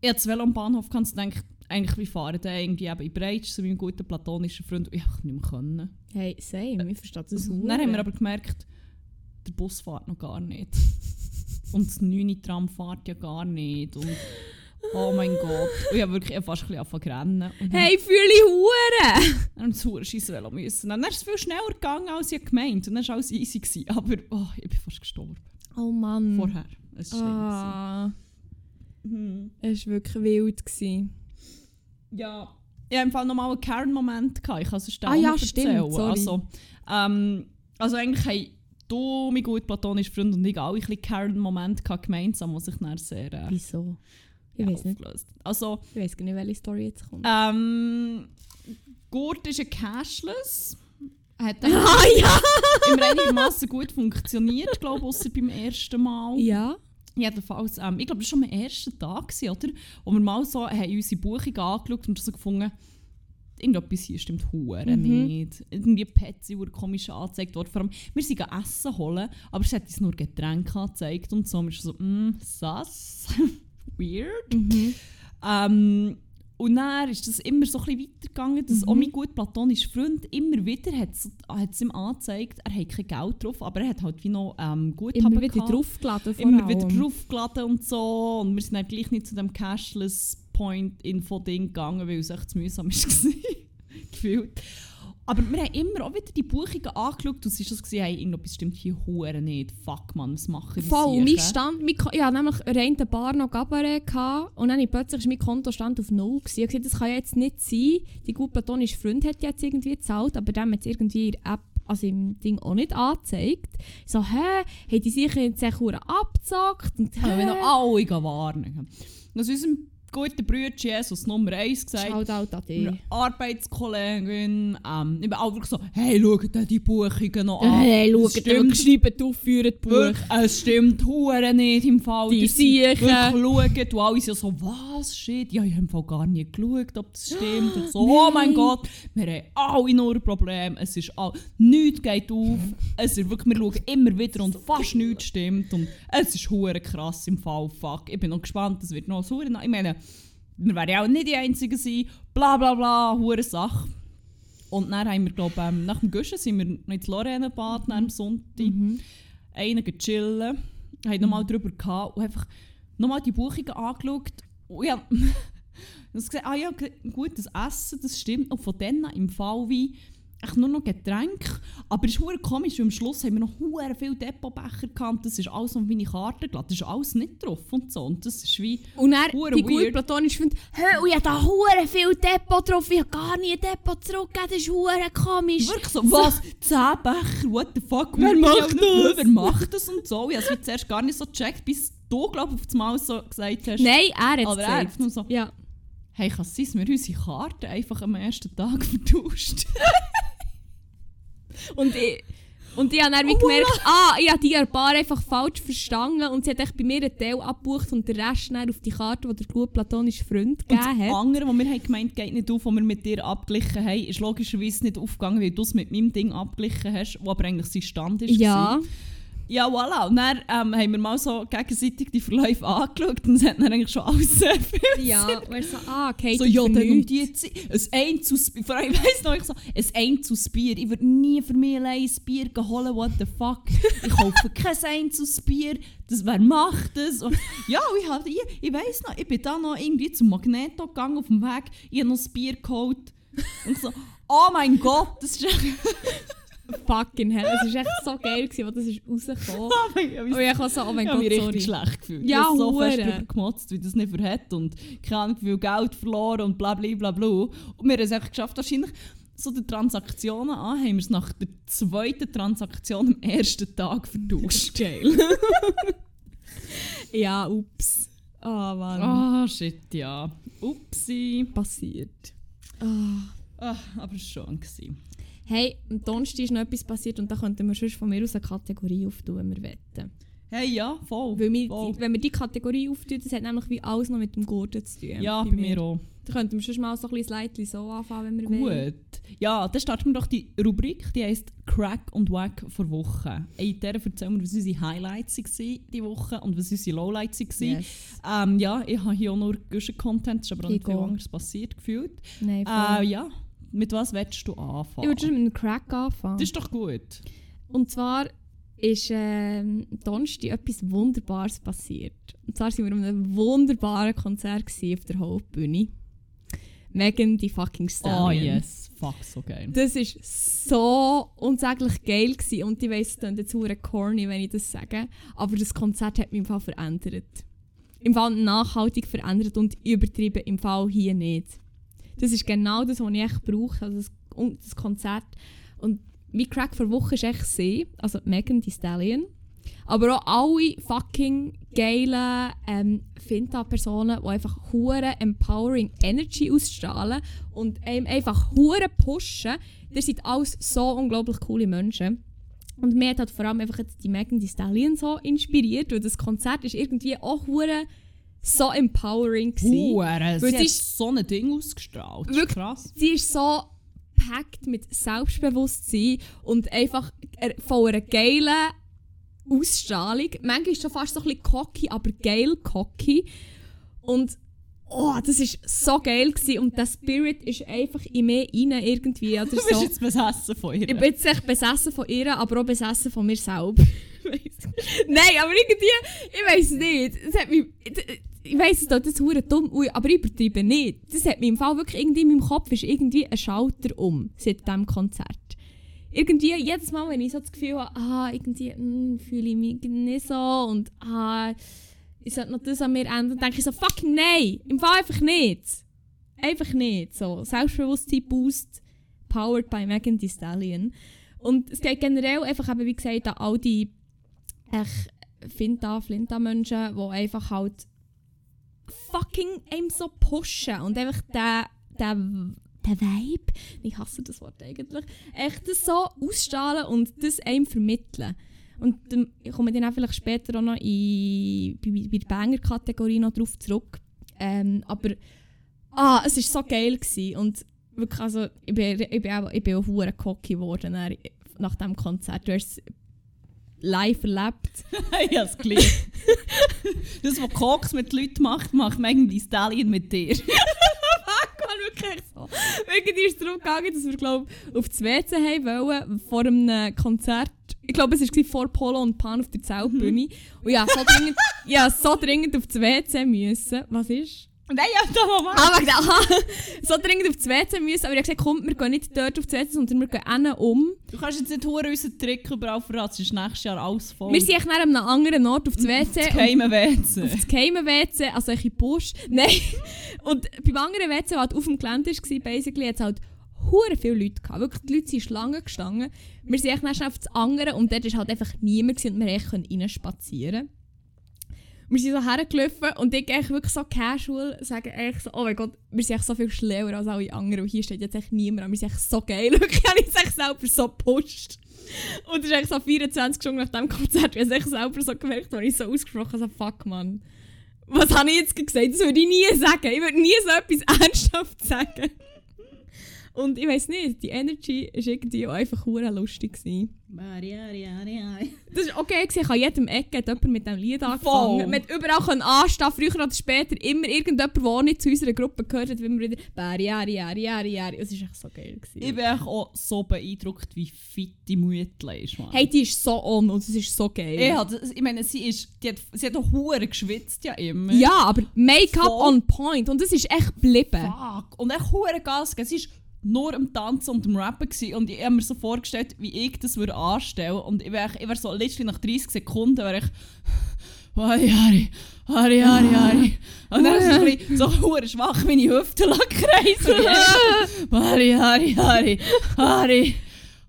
ich das Velo am Bahnhof und dachte, eigentlich wie fahren dann irgendwie eben in Breitsch zu meinem guten platonischen Freund und ich konnte nicht mehr. Können. Hey, same, ich verstehe das Dann haben wir aber gemerkt, der Bus fährt noch gar nicht. Und das 9 Tram fährt ja gar nicht. Und oh mein Gott. Ich habe wirklich fast ein bisschen angefangen zu rennen. Hey, fühle ich Hure! dann wir das Hurenscheiss Velo müssen. Dann ist es viel schneller gegangen, als ich gemeint. Und dann war alles easy. Gewesen. Aber oh, ich bin fast gestorben. Oh Mann. Vorher. Es war schlimm. Ah, gewesen. es war wirklich wild. Gewesen. Ja. Ich hatte im Fall nochmal einen Karen-Moment. gehabt. Ich kann es dir Ah auch ja, stimmt, erzählen. sorry. Also, ähm, also eigentlich haben du, mein gut platonischer Freund und ich alle ein bisschen Karen-Moment gemeinsam, was sich dann sehr äh, Wieso? Ich ja, weiß nicht. Also, Ich weiß gar nicht, welche Story jetzt kommt. ähm, Gurt ist ein Cashless. Hat ah ja! im einigermaßen gut funktioniert, glaube ich, ausser beim ersten Mal. Ja. Jedenfalls, ähm, ich glaube, das war schon am ersten Tag, gewesen, oder? Wo wir mal so haben unsere Buchung angeschaut und so gefunden, irgendetwas hier stimmt hure Mhm. nicht. Irgendwie Petsy wurde komisch angezeigt worden. Vor allem, wir sind Essen holen, aber es hat uns nur Getränke angezeigt und so. Und wir so, mm, sass. Weird. Mhm. Ähm, und dann ist das immer so ein bisschen weitergegangen, dass Mhm. auch mein gut platonischer Freund immer wieder hat es ihm angezeigt, er hat kein Geld drauf, aber er hat halt wie noch ähm, Guthaben Immer wieder gehabt. draufgeladen. vor Immer wieder allem. draufgeladen und so. Und wir sind dann gleich nicht zu dem Cashless-Point-Info-Ding gegangen, weil es echt zu mühsam war. Gefühlt. Aber wir haben immer auch wieder die Buchungen angeschaut und es war so, hey, irgendetwas stimmt hier hure nicht. Fuck man, was machen die Voll, mein? Stand, mein, ich hatte nämlich rein den Bar noch Gabaret gehabt, und dann plötzlich mein Kontostand auf null. Gewesen. Ich habe gesagt, das kann ja jetzt nicht sein. Die gut platonische Freund hat jetzt irgendwie gezahlt, aber dem hat es irgendwie in App also im Ding auch nicht angezeigt. Ich so, hä, haben die sich jetzt echt abgezockt? Und haben wir noch alle warnen. Aus unserem guten Bruder Jesus Nummer 1 gesagt. Shoutout an dich. Arbeitskollegin. Ähm, ich bin einfach so, hey, schau dir die Buchungen noch an. Hey, schau dir geschrieben, du führst Buch. Wirklich, es stimmt hure nicht im Fall. Die Siechen. Schauen. Und alle sind so, was, shit? Ja, ich habe gar nicht geschaut, ob das stimmt. Und so, oh mein Gott, wir haben alle nur ein Problem. Es ist all, nichts geht auf. Es ist wirklich, wir schauen immer wieder und fast nichts stimmt. Und es ist hure krass im Fall. Fuck, ich bin noch gespannt, es wird noch so Ich meine, wir wären ja auch nicht die Einzigen sein, bla bla bla, hure Sache. Und dann haben wir, glaube ähm, nach dem Guschen sind wir noch ins Lorraine-Bad am Sonntag. Mhm. Einen chillen, haben nochmal mhm. drüber gehabt und einfach nochmal die Buchungen angeschaut. Und ja, gesagt, ah ja, gutes Essen, das stimmt. Und von denen im Fall wie echt nur noch Getränke. Aber es ist komisch, weil am Schluss haben wir noch hure viele Depotbecher gehabt. Das ist alles auf meine Karte geladen. Das ist alles nicht drauf und so. Und das ist wie Und er, die gut platonisch findet, hä, ich habe da hure viel Depot drauf. Ich habe gar nie Depot zurückgegeben. Das ist hure komisch. Wirklich so, was? Zehn Becher? What the fuck? Wer macht das? Wer macht das und so? Ich habe es zuerst gar nicht so gecheckt, bis du, glaube ich, auf das Mal so gesagt hast. Nein, er hat es gesagt. Er so, ja. Hey, kann es sein, dass wir unsere Karte einfach am ersten Tag vertauscht Und ich, und ich habe dann wie gemerkt, ah, ich habe die Bar einfach falsch verstanden und sie hat bei mir einen Teil abgebucht und den Rest dann auf die Karte, die der gute platonische Freund gegeben hat. Und das andere, was wir haben gemeint geht nicht auf, was wir mit dir abgeglichen haben, ist logischerweise nicht aufgegangen, weil du es mit meinem Ding abgeglichen hast, wo aber eigentlich sein Stand ist. Ja. Gewesen. Ja, voilà. Und dann ähm, haben wir mal so gegenseitig die Verläufe angeschaut und es hat dann eigentlich schon alles sehr viel Ja, weil so, ah, okay, So, ja, dann um die Zeit, ein Einzugsbier, vor allem, ich weiss noch, ich so, ein Einzugsbier, ich würde nie für mich allein ein Bier holen, what the fuck. Ich kaufe kein Einzugsbier, das, wer macht das? Und, ja, ich, hab, ich, ich weiss noch, ich bin da noch irgendwie zum Magneto gegangen auf dem Weg, ich habe noch ein Bier geholt und so, oh mein Gott, das ist Fucking hell, es war echt so geil, gewesen, als das ist rausgekommen ist. und ich habe so, oh mein Gott, sorry. richtig schlecht gefühlt. Ja, ich habe so fest darüber gemotzt, wie das nicht verhält und keine Ahnung, wie viel Geld verloren und bla bla bla bla. Und wir haben es einfach geschafft, wahrscheinlich so die Transaktionen an, haben wir es nach der zweiten Transaktion am ersten Tag vertauscht. Geil. ja, ups. Oh Mann. Ah, oh, shit, ja. Upsi. Passiert. Oh. Oh, aber es war. Gewesen hey, am Donnerstag ist noch etwas passiert und da könnten wir schon von mir aus eine Kategorie auftun, wenn wir wetten. Hey, ja, voll. Weil wir, voll. Wenn wir die Kategorie auftun, das hat nämlich wie alles noch mit dem Gurten zu tun. Ja, bei, bei mir auch. Da könnten wir schon mal so ein bisschen so anfangen, wenn wir Gut. wollen. Ja, dann starten wir doch die Rubrik, die heisst Crack und Wack vor Woche. In der erzählen wir, was unsere Highlights waren diese Woche und was unsere Lowlights waren. Yes. Ähm, ja, ich habe hier auch nur Guschen-Content, ist aber auch nicht viel anderes passiert gefühlt. Nein, voll. Äh, ja, mit was willst du anfangen? Ich würde schon mit einem Crack anfangen. Das ist doch gut. Und zwar ist äh, Donnerstag etwas Wunderbares passiert. Und zwar waren wir an einem wunderbaren Konzert auf der Hauptbühne. Megan die fucking Stallion. Oh yes, fuck, so geil. Das war so unsäglich geil gewesen. und ich weiss, es klingt jetzt corny, wenn ich das sage, aber das Konzert hat mich im Fall verändert. Im Fall nachhaltig verändert und übertrieben, im Fall hier nicht. Das ist genau das, was ich echt brauche, also das, das Konzert. Und mein Crack vor Woche ist echt sie, also Megan Thee Stallion. Aber auch alle fucking geilen ähm, Finta-Personen, die einfach hure empowering Energy ausstrahlen und einem einfach hure pushen. Das sind alles so unglaublich coole Menschen. Und mir hat halt vor allem einfach die Megan Thee Stallion so inspiriert, weil das Konzert ist irgendwie auch hure so empowering. Hure, sie hat so ein Ding ausgestrahlt. Wirklich, krass. Sie ist so packt mit Selbstbewusstsein und einfach von einer geilen Ausstrahlung. Manchmal ist schon fast so ein bisschen cocky, aber geil cocky. Und oh, das war so geil gewesen. und der Spirit ist einfach in mir rein irgendwie. Oder du bist so. jetzt besessen von ihr. Ich bin jetzt echt besessen von ihr, aber auch besessen von mir selber. Nein, aber irgendwie, ich weiß nicht. Es hat mich, ich weiss, es tut jetzt hure dumm, aber ich übertreibe nicht. Das hat mich im Fall wirklich irgendwie in meinem Kopf ist irgendwie ein Schalter um seit diesem Konzert. Irgendwie, jedes Mal, wenn ich so das Gefühl habe, ah, irgendwie hm, fühle ich mich nicht so und ah, ich sollte noch das an mir ändern, denke ich so, fucking nein, im Fall einfach nicht. Einfach nicht. So, Selbstbewusstsein Boost, powered by Megan Thee Stallion. Und es geht generell einfach eben, wie gesagt, an all die Finta, Flinta-Menschen, die einfach halt fucking einem so pushen und einfach der, der, der Vibe, ich hasse das Wort eigentlich, echt das so ausstrahlen und das einem vermitteln. Und dann komme dann auch vielleicht später auch noch in, bei, bei der Banger-Kategorie noch drauf zurück. Ähm, aber ah, es war so geil. Gewesen. Und wirklich, also, ich bin, ich bin auch, ich bin auch cocky geworden nach, nach diesem Konzert. Du hast live erlebt. ja, es klingt. das, was Cox mit Leuten macht, macht Megan Thee Stallion mit dir. Fuck, man, wirklich so. Irgendwie ist es darum gegangen, dass wir, glaube auf das WC haben wollen, vor einem Konzert. Ich glaube, es war vor Polo und Pan auf der Zeltbühne. Mhm. Und ja, so dringend, ja, so dringend auf das WC müssen. Was ist? Nein, ja, da. Ah, wegen aha. So dringend auf das WC müssen, aber ich habe gesagt, komm, wir gehen nicht dort auf das WC, sondern wir gehen innen um. Du kannst jetzt nicht unseren Trick überall verraten, sonst ist nächstes Jahr alles voll. Wir sind echt nach einem anderen Ort auf das WC. Auf das geheime WC. Auf das geheime WC, also ein Busch. Nein. Und beim anderen WC, das halt auf dem Gelände war, basically, hat es halt hure viele Leute gehabt. Wirklich, die Leute sind Schlangen gestanden. Wir sind echt schnell auf das andere und dort war halt einfach niemand und wir konnten rein spazieren wir sind so hergelaufen und ich eigentlich wirklich so casual sagen echt so, oh mein Gott, wir sind echt so viel schlauer als alle anderen und hier steht jetzt echt niemand, wir sind echt so geil, habe ich es echt selber so gepusht. Und es ist echt so 24 Stunden nach dem Konzert, wie ich es selber so gemerkt habe, ich so ausgesprochen so, fuck man, was habe ich jetzt gesagt, das würde ich nie sagen, ich würde nie so etwas ernsthaft sagen. Und ich weiß nicht, die Energy war irgendwie auch einfach lustig. Gewesen. Das war okay, ich an jedem Ecke hat jemand mit diesem Lied angefangen. Man konnte überall anstehen, früher oder später, immer irgendjemand, der nicht zu unserer Gruppe gehört hat, wie wir wieder «Bariari, ari, ari, ari». Es war echt so geil. Gewesen. Ich bin auch so beeindruckt, wie fit die Muetle ist. Man. Hey, die ist so on und es ist so geil. Ich, hat, ich meine, sie, ist, die hat, sie hat auch Huren geschwitzt ja immer. Ja, aber Make-up on point und es ist echt geblieben. Fuck. Und echt Huren Gas. Sie ist nur am Tanzen und am Rappen gewesen. und ich habe mir so vorgestellt, wie ich das würde anstellen und ich wäre wär so letztlich nach 30 Sekunden wäre ich Hari, Hari, Hari, Hari, Hari. Und dann ist es ein so hure schwach meine Hüfte kreisen. Hari, Hari, Hari, Hari.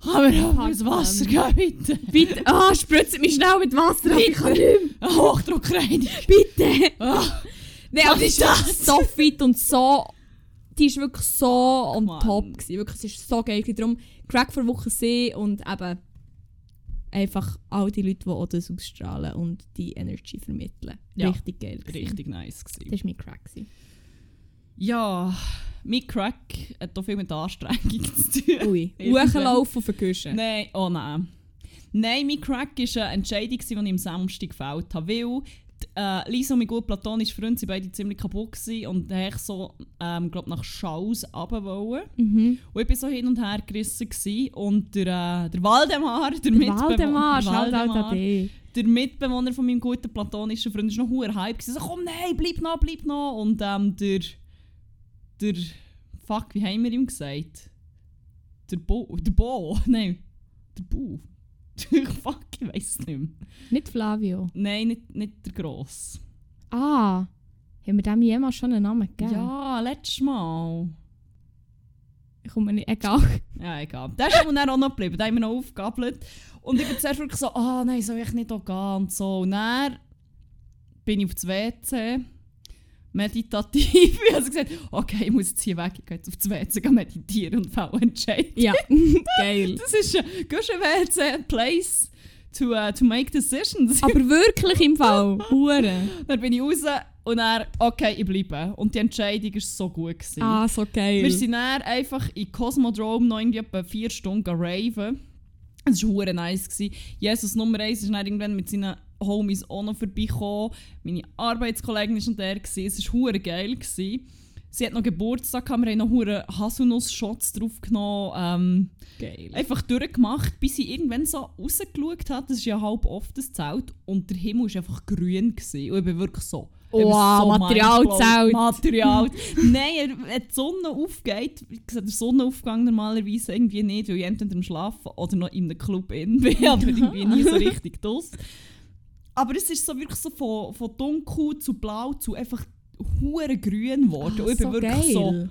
Kann auch ins Wasser gehen, bitte? Bitte, ah, oh, spritzt mich schnell mit Wasser. Bitte. Hochdruckreinigung. Bitte. Oh. Nein, aber ist das? so fit und so die ist wirklich so on Mann. top. Gewesen. Wirklich, es ist so geil. Darum Crack vor Woche sehen und eben einfach all die Leute, die auch das ausstrahlen und die Energy vermitteln. Ja, richtig geil. Gewesen. Richtig nice. Gewesen. Das war mein Crack. Gewesen. Ja, mein Crack hat auch viel mit Anstrengung zu tun. Ui, hochlaufen auf den Nein, oh nein. Nein, mein Crack war eine Entscheidung, die ich am Samstag gefällt habe, weil äh, Lisa und mein gut platonischer Freund waren beide ziemlich kaputt gewesen und ich so, ähm, glaub, nach Schaus runter mhm. Und ich war so hin und her gerissen gewesen. und der, äh, der Waldemar, der, der Mitbewohner, Waldemar, der Mitbewohner von meinem guten platonischen Freund, ist noch hoher Hype gewesen. So, komm, nein, bleib noch, bleib noch. Und ähm, der, der, fuck, wie haben wir ihm gesagt? Der Bo, der Bo, nein, der Bu. Fuck, ich weiß nicht mehr. Nicht Flavio? Nein, nicht, nicht der Gross. Ah, haben wir dem jemals schon einen Namen gegeben? Ja, letztes Mal. Ich komme nicht, egal. Ja, egal. Der ist dann auch noch geblieben, den haben wir noch aufgegabelt. Und ich bin zuerst wirklich so, ah oh, nein, soll ich nicht auch gehen und so. Und dann bin ich auf das WC meditativ. ich habe gesagt, okay, ich muss jetzt hier weg, ich gehe jetzt auf das WC meditieren und fällen entscheiden. Ja, geil. Das ist ein WC, place to, uh, to make decisions. Aber wirklich im Fall, Hure. dann bin ich raus und dann, okay, ich bleibe. Und die Entscheidung war so gut. Gewesen. Ah, so geil. Wir sind dann einfach in Cosmodrome noch irgendwie etwa vier Stunden raven. Es war nice. Gewesen. Jesus Nummer 1 ist dann irgendwann mit seinen Homies auch noch vorbeikommen. Meine Arbeitskollegin war der. Gewesen. Es war geil. Gewesen. Sie hat noch Geburtstag, haben wir noch hure Haselnuss-Shots draufgenommen. Ähm. Einfach durchgemacht, bis sie irgendwann so rausgeschaut hat. Das ist ja halb oft das Zelt. Und der Himmel war einfach grün. Gewesen. Und ich bin wirklich so... Wow, so Materialzelt. Material. Nein, wenn die Sonne aufgeht, ich sehe den Sonnenaufgang normalerweise irgendwie nicht, weil ich entweder am Schlafen oder noch in einem Club in bin, aber irgendwie nie so richtig das. Aber es ist so wirklich so von, von dunkel zu blau zu einfach hure grün geworden. und ich bin so wirklich geil. so,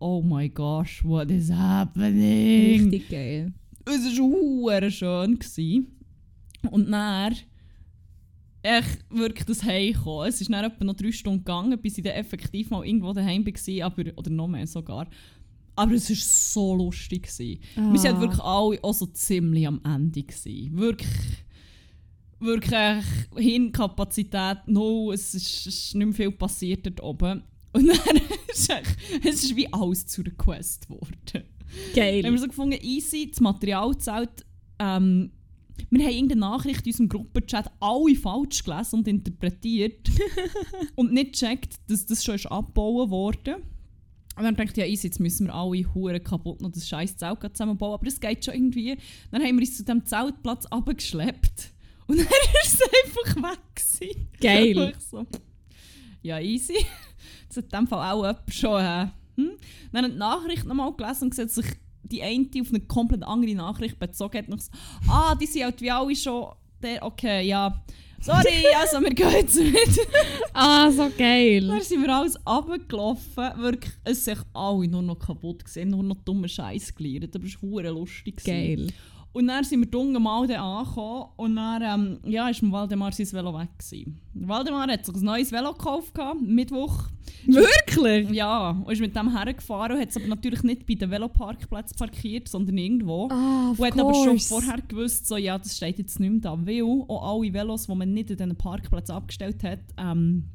oh my gosh, what is happening? Richtig geil. es war schön. Gewesen. Und dann echt wirklich das Heimkommen. Es ist dann etwa noch drei Stunden gegangen, bis ich dann effektiv mal irgendwo daheim war, aber, oder noch mehr sogar. Aber es war so lustig. Gewesen. Ah. Wir waren wirklich alle auch so ziemlich am Ende. Gewesen. Wirklich, wirklich Hirnkapazität null. Es ist, es ist nicht mehr viel passiert dort oben. Und dann ist echt, es ist wie alles zu einer Quest geworden. Geil. Haben wir so gefunden, easy, das Materialzelt. Ähm, wir haben irgendeine Nachricht in unserem Gruppenchat alle falsch gelesen und interpretiert und nicht gecheckt, dass das schon abgebaut wurde. Und dann ich, ja, easy, jetzt müssen wir alle Huren kaputt noch das scheiß Zelt zusammenbauen. Aber es geht schon irgendwie. Dann haben wir uns zu diesem Zeltplatz abgeschleppt. Und dann war es einfach weg. Gewesen. Geil. So, ja, easy. Das hat in dem Fall auch jemand schon. Äh, hm? Dann habe ich die Nachricht nochmal gelesen und gesehen, dass sich die eine auf eine komplett andere Nachricht bezogen hat. Und so, ah, die sind halt wie alle schon. Der, okay, ja. Sorry, also wir gehen jetzt mit. Ah, so geil. Dann sind wir alles runtergelaufen. Wirklich, es sind alle nur noch kaputt gesehen, nur noch dumme Scheiß gelernt. Aber es war lustig. gewesen. Und dann sind wir dunkel mal dann angekommen und dann ähm, ja, ist dem Waldemar sein Velo weg. Gewesen. Waldemar hat sich ein neues Velo gekauft, Mittwoch. Wirklich? Ja, und ist mit dem hergefahren und hat es aber natürlich nicht bei den Veloparkplätzen parkiert, sondern irgendwo. Ah, und hat aber schon course. vorher gewusst, so, ja, das steht jetzt nicht mehr da, weil auch alle Velos, die man nicht in diesen Parkplätzen abgestellt hat, ähm,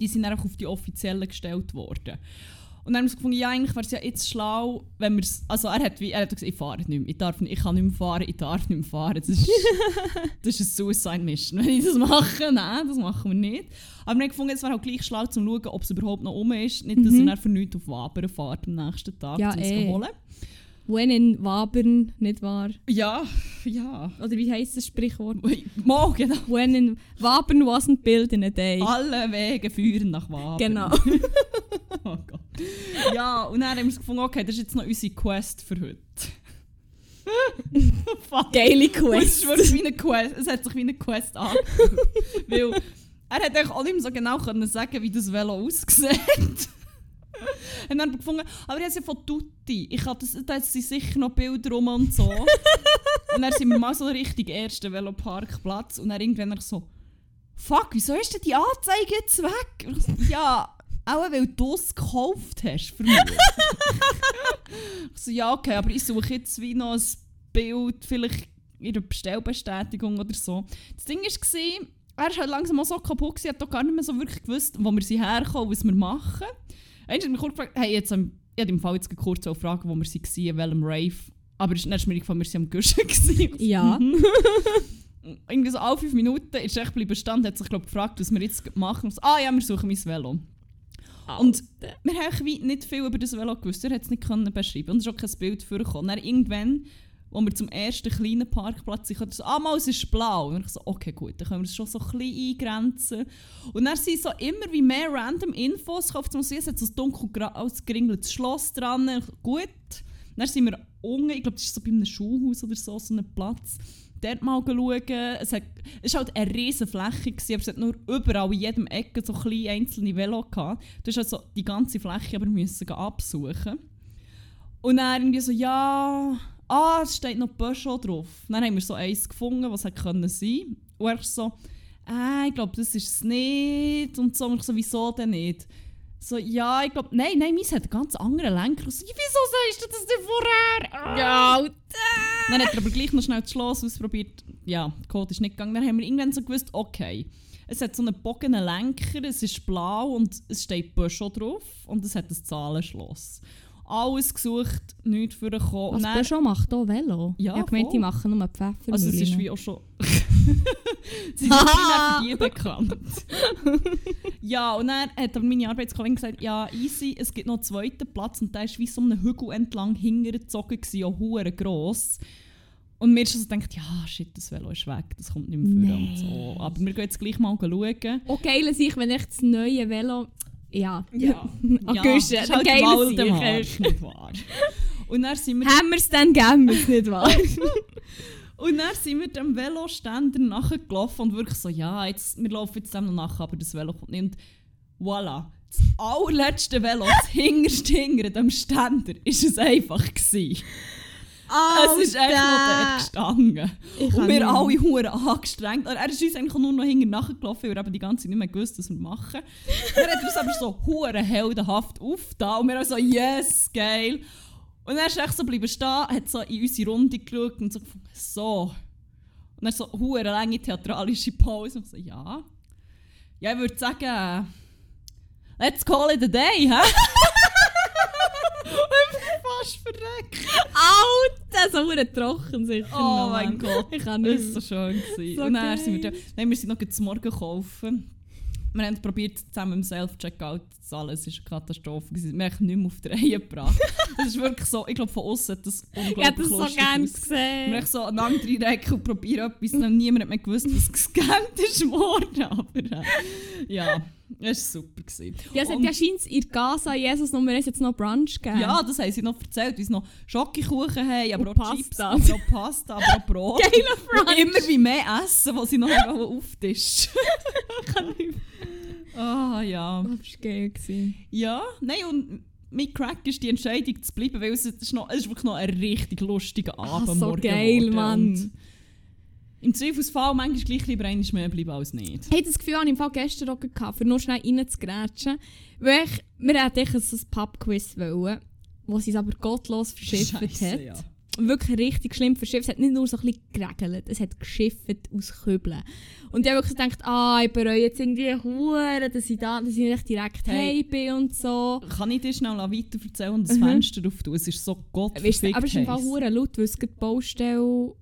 die sind einfach auf die offiziellen gestellt worden. Und dann haben wir so gefunden, ja, eigentlich wäre es ja jetzt schlau, wenn wir Also er hat, wie, er hat gesagt, ich fahre nicht mehr, ich, darf nicht, ich kann nicht mehr fahren, ich darf nicht mehr fahren. Das ist, das ist ein Suicide Mission, wenn ich das mache. Nein, das machen wir nicht. Aber wir haben gefunden, es wäre auch gleich schlau, zu schauen, ob es überhaupt noch um ist. Nicht, dass Mhm. er für nichts auf Wabern fährt am nächsten Tag, Ja, um es eh. zu holen. When in Wabern, nicht wahr? Ja, ja. Oder wie heisst das Sprichwort? Mo, genau. When in Wabern wasn't built in a day. Alle Wege führen nach Wabern. Genau. Oh Gott. Ja, und dann haben wir gefunden, okay, das ist jetzt noch unsere Quest für heute. Geile Und Es, ist Quest. wie eine Quest. es hat sich wie eine Quest angefühlt. Weil er hat eigentlich auch nicht mehr so genau können sagen, wie das Velo aussieht. Und dann gefunden, aber habe es ja von Tutti. Ich habe das, da sind sicher noch Bilder rum und so. und dann sind wir mal so richtig ersten Veloparkplatz und dann irgendwann so, fuck, wieso ist denn die Anzeige jetzt weg? Ja, auch weil du es gekauft hast für mich. ich so, ja, okay, aber ich suche jetzt wie noch ein Bild, vielleicht in der Bestellbestätigung oder so. Das Ding war, er war halt langsam auch so kaputt, gewesen, hat gar nicht mehr so wirklich gewusst, wo wir sie herkommen, was wir machen. Einmal hat mich kurz gefragt, hey, jetzt, ähm, ich habe im Fall jetzt kurz auch fragen, wo wir sie waren, in welchem Rave. Aber es ist nicht mir gefallen, wir waren am gewesen. Ja. Irgendwie so alle fünf Minuten ist er echt bleiben stehen, hat sich glaub, gefragt, was wir jetzt machen. So, ah ja, wir suchen mein Velo. Und wir haben nicht viel über das Velo gewusst. Er hat es nicht beschreiben und es ist auch kein Bild vorgekommen. Dann irgendwann, wo wir zum ersten kleinen Parkplatz sind, so, ah, es ist blau. Und ich so, okay, gut, dann können wir es schon so ein bisschen eingrenzen. Und dann sind so immer wie mehr random Infos. Ich hoffe, es hat so ein dunkel ausgeringeltes Schloss dran. Gut. Dann sind wir unten, ich glaube, das ist so bei einem Schulhaus oder so, so ein Platz. Dort mal schauen. Es, hat, es war halt eine riesige Fläche, gewesen, aber es hat nur überall in jedem Ecke so kleine einzelne Velo gehabt. Du hast also die ganze Fläche aber müssen absuchen. Und dann irgendwie so, ja, ah, es steht noch Peugeot drauf. Dann haben wir so eins gefunden, was hätte können. Und er so, äh, ich glaube, das ist es nicht. Und so, und ich so, wieso denn nicht? So, ja, ich glaube, nein, nein, meins hat einen ganz anderen Lenker. So, wieso sagst du das denn vorher? Ah. Ja, Dann hat er aber gleich noch schnell das Schloss ausprobiert. Ja, der Code ist nicht gegangen. Dann haben wir irgendwann so gewusst, okay, es hat so einen bogenen Lenker, es ist blau und es steht Peugeot drauf und es hat ein Zahlenschloss. Alles gesucht, nichts für gekommen. Was Und dann- Peugeot macht auch Velo? Ja, ich habe gemeint, die machen nur Pfeffer. Also es ist wie auch schon... Sie sind Haha. für die bekannt. ja, und dann hat aber meine Arbeitskollegin gesagt, ja, easy, es gibt noch einen zweiten Platz und der war wie so einen Hügel entlang gewesen, auch hure gross. Und mir ist so gedacht, ja, shit, das Velo ist weg, das kommt nicht mehr vor und so. Aber wir gehen jetzt gleich mal schauen. Oh, geil sich, wenn echt das neue Velo... Ja. Ja, An ja, ist ein halt Waldemar, Sieg. nicht wahr? Und dann sind wir... Haben wir es dann geben, wir es nicht wahr? Und dann sind wir dem Veloständer nachgelaufen und wirklich so, ja, jetzt, wir laufen jetzt dem noch nach, aber das Velo kommt nicht. Und voilà. Das allerletzte Velo, das hinterste hinter dem Ständer, ist es einfach gewesen. Oh, es ist echt noch dort gestanden. Und wir alle Huren angestrengt. Er ist uns eigentlich nur noch hinten nachgelaufen, weil wir eben die ganze Zeit nicht mehr gewusst, was wir machen. er hat uns aber so Huren heldenhaft aufgetan und wir haben so, yes, geil. Und er ist echt so bleiben stehen, hat so in unsere Runde geschaut und so gefunden, so. Und dann so eine lange theatralische Pause und so, ja. Ja, ich würde sagen, let's call it a day, hä? fast verreckt. Alter, so trocken sicher. Oh mein Gott, ich kann nicht. Das war so schön. So und dann sind wir, dann wir sind noch zum Morgen kaufen. Wir haben probiert zusammen im Self-Checkout zu zahlen. Es war eine Katastrophe. Wir haben nicht mehr auf die Reihe gebracht. das ist wirklich so, ich glaube von außen hat das unglaublich Ich hätte das so gerne gesehen. Wir haben so andere Recke und probieren etwas. Und niemand hat mehr gewusst, was gescannt ist worden. Aber äh, ja. Es war super. Gewesen. Ja, es hat ja scheint in Gaza Jesus Nummer 1 jetzt noch Brunch gegeben. Ja, das haben sie noch erzählt, wie sie noch Schokokuchen haben, aber und auch Pasta. Chips, auch Pasta, aber auch Brot. Geiler Brunch. immer wie mehr essen, was sie noch auftischen. Kann nicht. Ah, oh, ja. Das war geil. Ja, nein, und mit Crack ist die Entscheidung zu bleiben, weil es ist, noch, es ist wirklich noch ein richtig lustiger Abend Ach, so geil, Mann. Im Zweifelsfall manchmal gleich lieber einmal mehr bleiben als nicht. Hey, das Gefühl hatte ich im Fall gestern auch gehabt, für nur schnell reinzugrätschen. Weil ich, wir hätten so ein Pub-Quiz wollen, wo sie es aber gottlos verschifft hat. Ja. Wirklich richtig schlimm verschifft. Es hat nicht nur so ein bisschen geregelt, es hat geschifft aus Kübeln. Und ich habe wirklich gedacht, ah, ich bereue jetzt irgendwie Huren, dass ich da, dass ich nicht direkt hey. bin und so. Kann ich dir schnell weiter erzählen und das mhm. Fenster auftun? Es ist so Gott Aber es ist im Fall Huren laut, weil es die Baustelle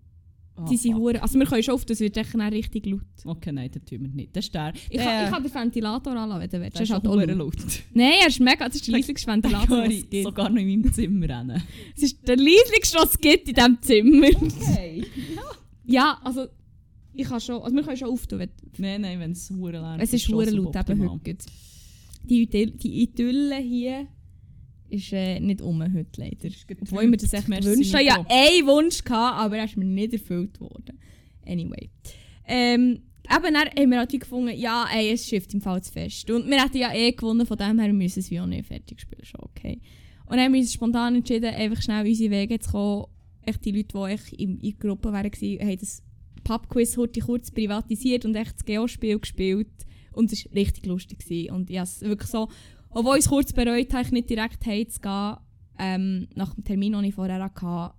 Oh, die sind hure. Also wir können schon auf, das wird echt richtig laut. Okay, nein, das tun wir nicht. Das ist der. Ich, der, kann, ich kann den Ventilator anlassen, wenn du willst. Das ist halt auch laut. Nein, er ist mega. Das ist der leisligste Ventilator, den es gibt. sogar noch in meinem Zimmer rennen. Es ist der leisligste, was es gibt in diesem Zimmer. Okay. ja, also ich kann schon. Also wir können schon auftun. Nein, nein, wenn es hure laut ist. Es ist hure laut, eben heute. Die, die Idylle hier ist äh, nicht um heute leider. Obwohl ich mir das echt gewünscht habe. Ich hatte einen Wunsch, gehabt, aber er ist mir nicht erfüllt worden. Anyway. Ähm, eben dann haben wir halt gefunden, ja, ey, es schifft im Fall zu fest. Und wir hätten ja eh gewonnen, von dem her müssen wir es auch nicht fertig spielen. Schon okay. Und dann haben wir uns spontan entschieden, einfach schnell unsere Wege zu kommen. Echt die Leute, die ich in, in Gruppe waren, haben das Pubquiz heute kurz privatisiert und echt das Geospiel gespielt. Und es war richtig lustig. Gewesen. Und ja, es wirklich so obwohl ich es kurz bereut habe, nicht direkt heimzugehen, ähm, nach dem Termin, den ich vorher hatte,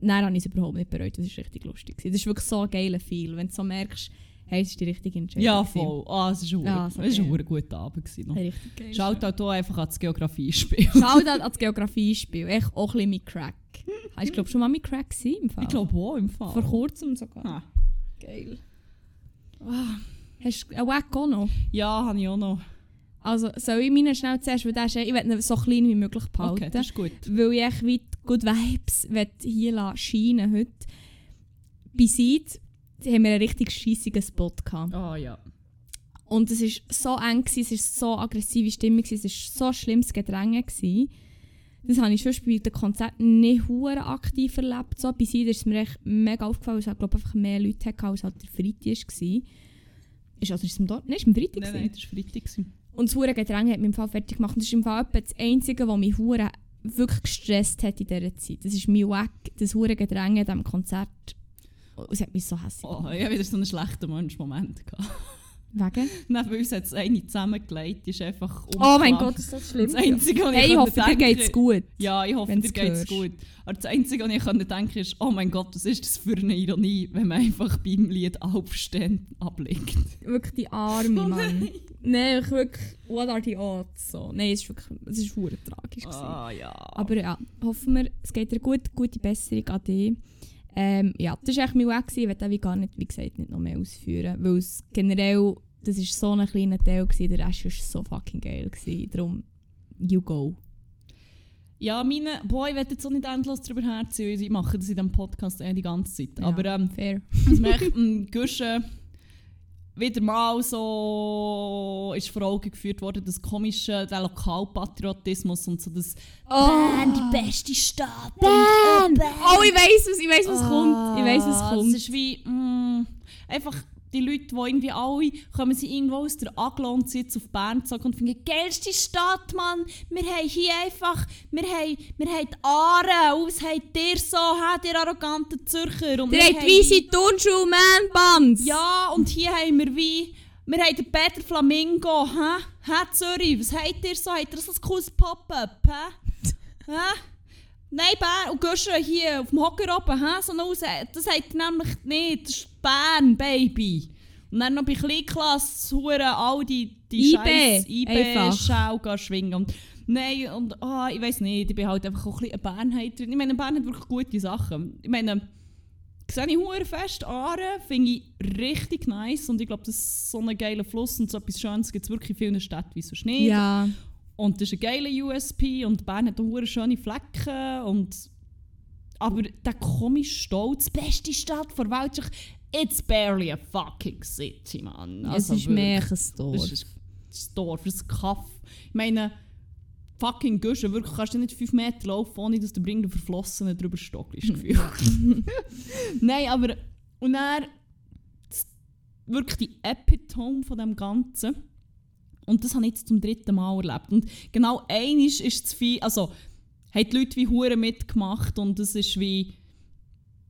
Nein, habe ich es überhaupt nicht bereut. Das war richtig lustig. Das ist wirklich so ein geiler Feel, wenn du so merkst, hey, es ist die richtige Entscheidung. Ja, voll. Ah, es war ja, so ein, guter Abend. Gewesen, richtig geil. Schaut auch hier einfach an das Geografiespiel. Schaut an das Geografiespiel. Echt auch ein bisschen mit Crack. Hast du, glaube schon mal mit Crack gewesen, im Fall? Ich glaube auch, im Fall. Vor kurzem sogar. Ah. Geil. Oh. Hast du einen Wack auch noch? Ja, habe ich auch noch. Also soll ich meinen schnell zuerst, weil ist, ich will ihn so klein wie möglich behalten. Okay, das ist gut. Weil ich echt wie Good Vibes hier scheinen heute. Bei Seid haben wir einen richtig scheissigen Spot gehabt. Oh ja. Und es war so eng, gewesen, es war so aggressive Stimmung, es war so schlimmes Gedränge. Gewesen. Das habe ich schon bei den Konzerten nicht hure aktiv erlebt. So, bei Seid ist es mir echt mega aufgefallen, weil es halt, einfach mehr Leute hatte, als halt der Freitag war. Ist also ist es am Nein, ist am Freitag. Nein, nein, das war Freitag. Und das hure Getränk hat mich im Fall fertig gemacht. Und das ist im Fall das Einzige, was mich hure wirklich gestresst hat in dieser Zeit. Das ist mein Wack, das hure Getränk in diesem Konzert. Es hat mich so hässlich Oh, ich hatte wieder so einen schlechten Mensch-Moment. Wegen? Neben uns hat es eine zusammengelegt, ist einfach unklar. Oh mein Gott, ist das schlimm. Das Einzige, was hey, ich, ich hoffe, dir geht es gut. Ja, ich hoffe, dir geht es gut. Aber das Einzige, was ich denken konnte, ist, oh mein Gott, was ist das für eine Ironie, wenn man einfach beim Lied aufstehen ablegt. Wirklich die Arme, oh Mann. Nein, ich wirklich, what are the odds? So. Nein, es ist wirklich, es ist wirklich tragisch. Ah, ja. Aber ja, hoffen wir, es geht dir gut, gute Besserung an dich. Ähm, ja, das war echt mein Weg. Ich werde gar nicht, wie gesagt, nicht noch mehr ausführen. Weil es generell, das war so ein kleiner Teil, gewesen, der Rest war so fucking geil. Gewesen. Darum, you go. Ja, meine, boah, ich werde jetzt auch nicht endlos darüber herziehen, ich mache das in diesem Podcast eh die ganze Zeit. Ja, Aber ähm, fair. Was mich ähm, Guschen wieder mal so ist vor Augen geführt worden, das komische, der Lokalpatriotismus und so das oh. Bern, die beste Stadt. Bern. Oh, ich weiß was, ich weiß was oh, kommt. Ich weiß was kommt. Es ist wie mm, einfach die Leute, die irgendwie alle, kommen sie irgendwo aus der Aglo und sind auf Bern gezogen und finden, geilste Stadt, Mann, wir haben hier einfach, wir haben, wir haben die Aare, was habt ihr so, habt ihr arroganten Zürcher? Und ihr habt weisse Turnschuhe, Man-Bands. Ja, und hier haben wir wie, wir haben den Peter Flamingo, hä? Hä, Zürich, was habt ihr so? Habt ihr so ein cooles Pop-Up, hä? hä? Nein, Bern und Guschen hier auf dem Hocker oben, hä? So aus, das hat nämlich nicht, das ist Bern, Baby. Und dann noch bei Kleinklasse huren all die, die scheiß IB-Schau schwingen. Und, nein, und oh, ich weiß nicht, ich bin halt einfach auch ein bisschen eine Bernheit. Ich meine, Bern hat wirklich gute Sachen. Ich meine, sehe ich hure fest, Aare finde ich richtig nice und ich glaube, das ist so ein geiler Fluss und so etwas Schönes gibt es wirklich in vielen Städten wie so Schnee. Ja. Und das ist ein geiler USP und Bern hat auch schöne Flecken. Und aber der komische Stolz, die beste Stadt der Welt, it's barely a fucking city, man. Also es ist mehr ein Store. Es ist ein für ein Kaff. Ich meine, fucking Guschen, wirklich kannst du nicht 5 Meter laufen, ohne dass du bringt der Verflossene drüber stockelst. Nein, aber und er wirklich die Epitome von dem Ganzen und das habe ich jetzt zum dritten Mal erlebt. Und genau einisch ist zu viel, also haben die Leute wie Huren mitgemacht und es ist wie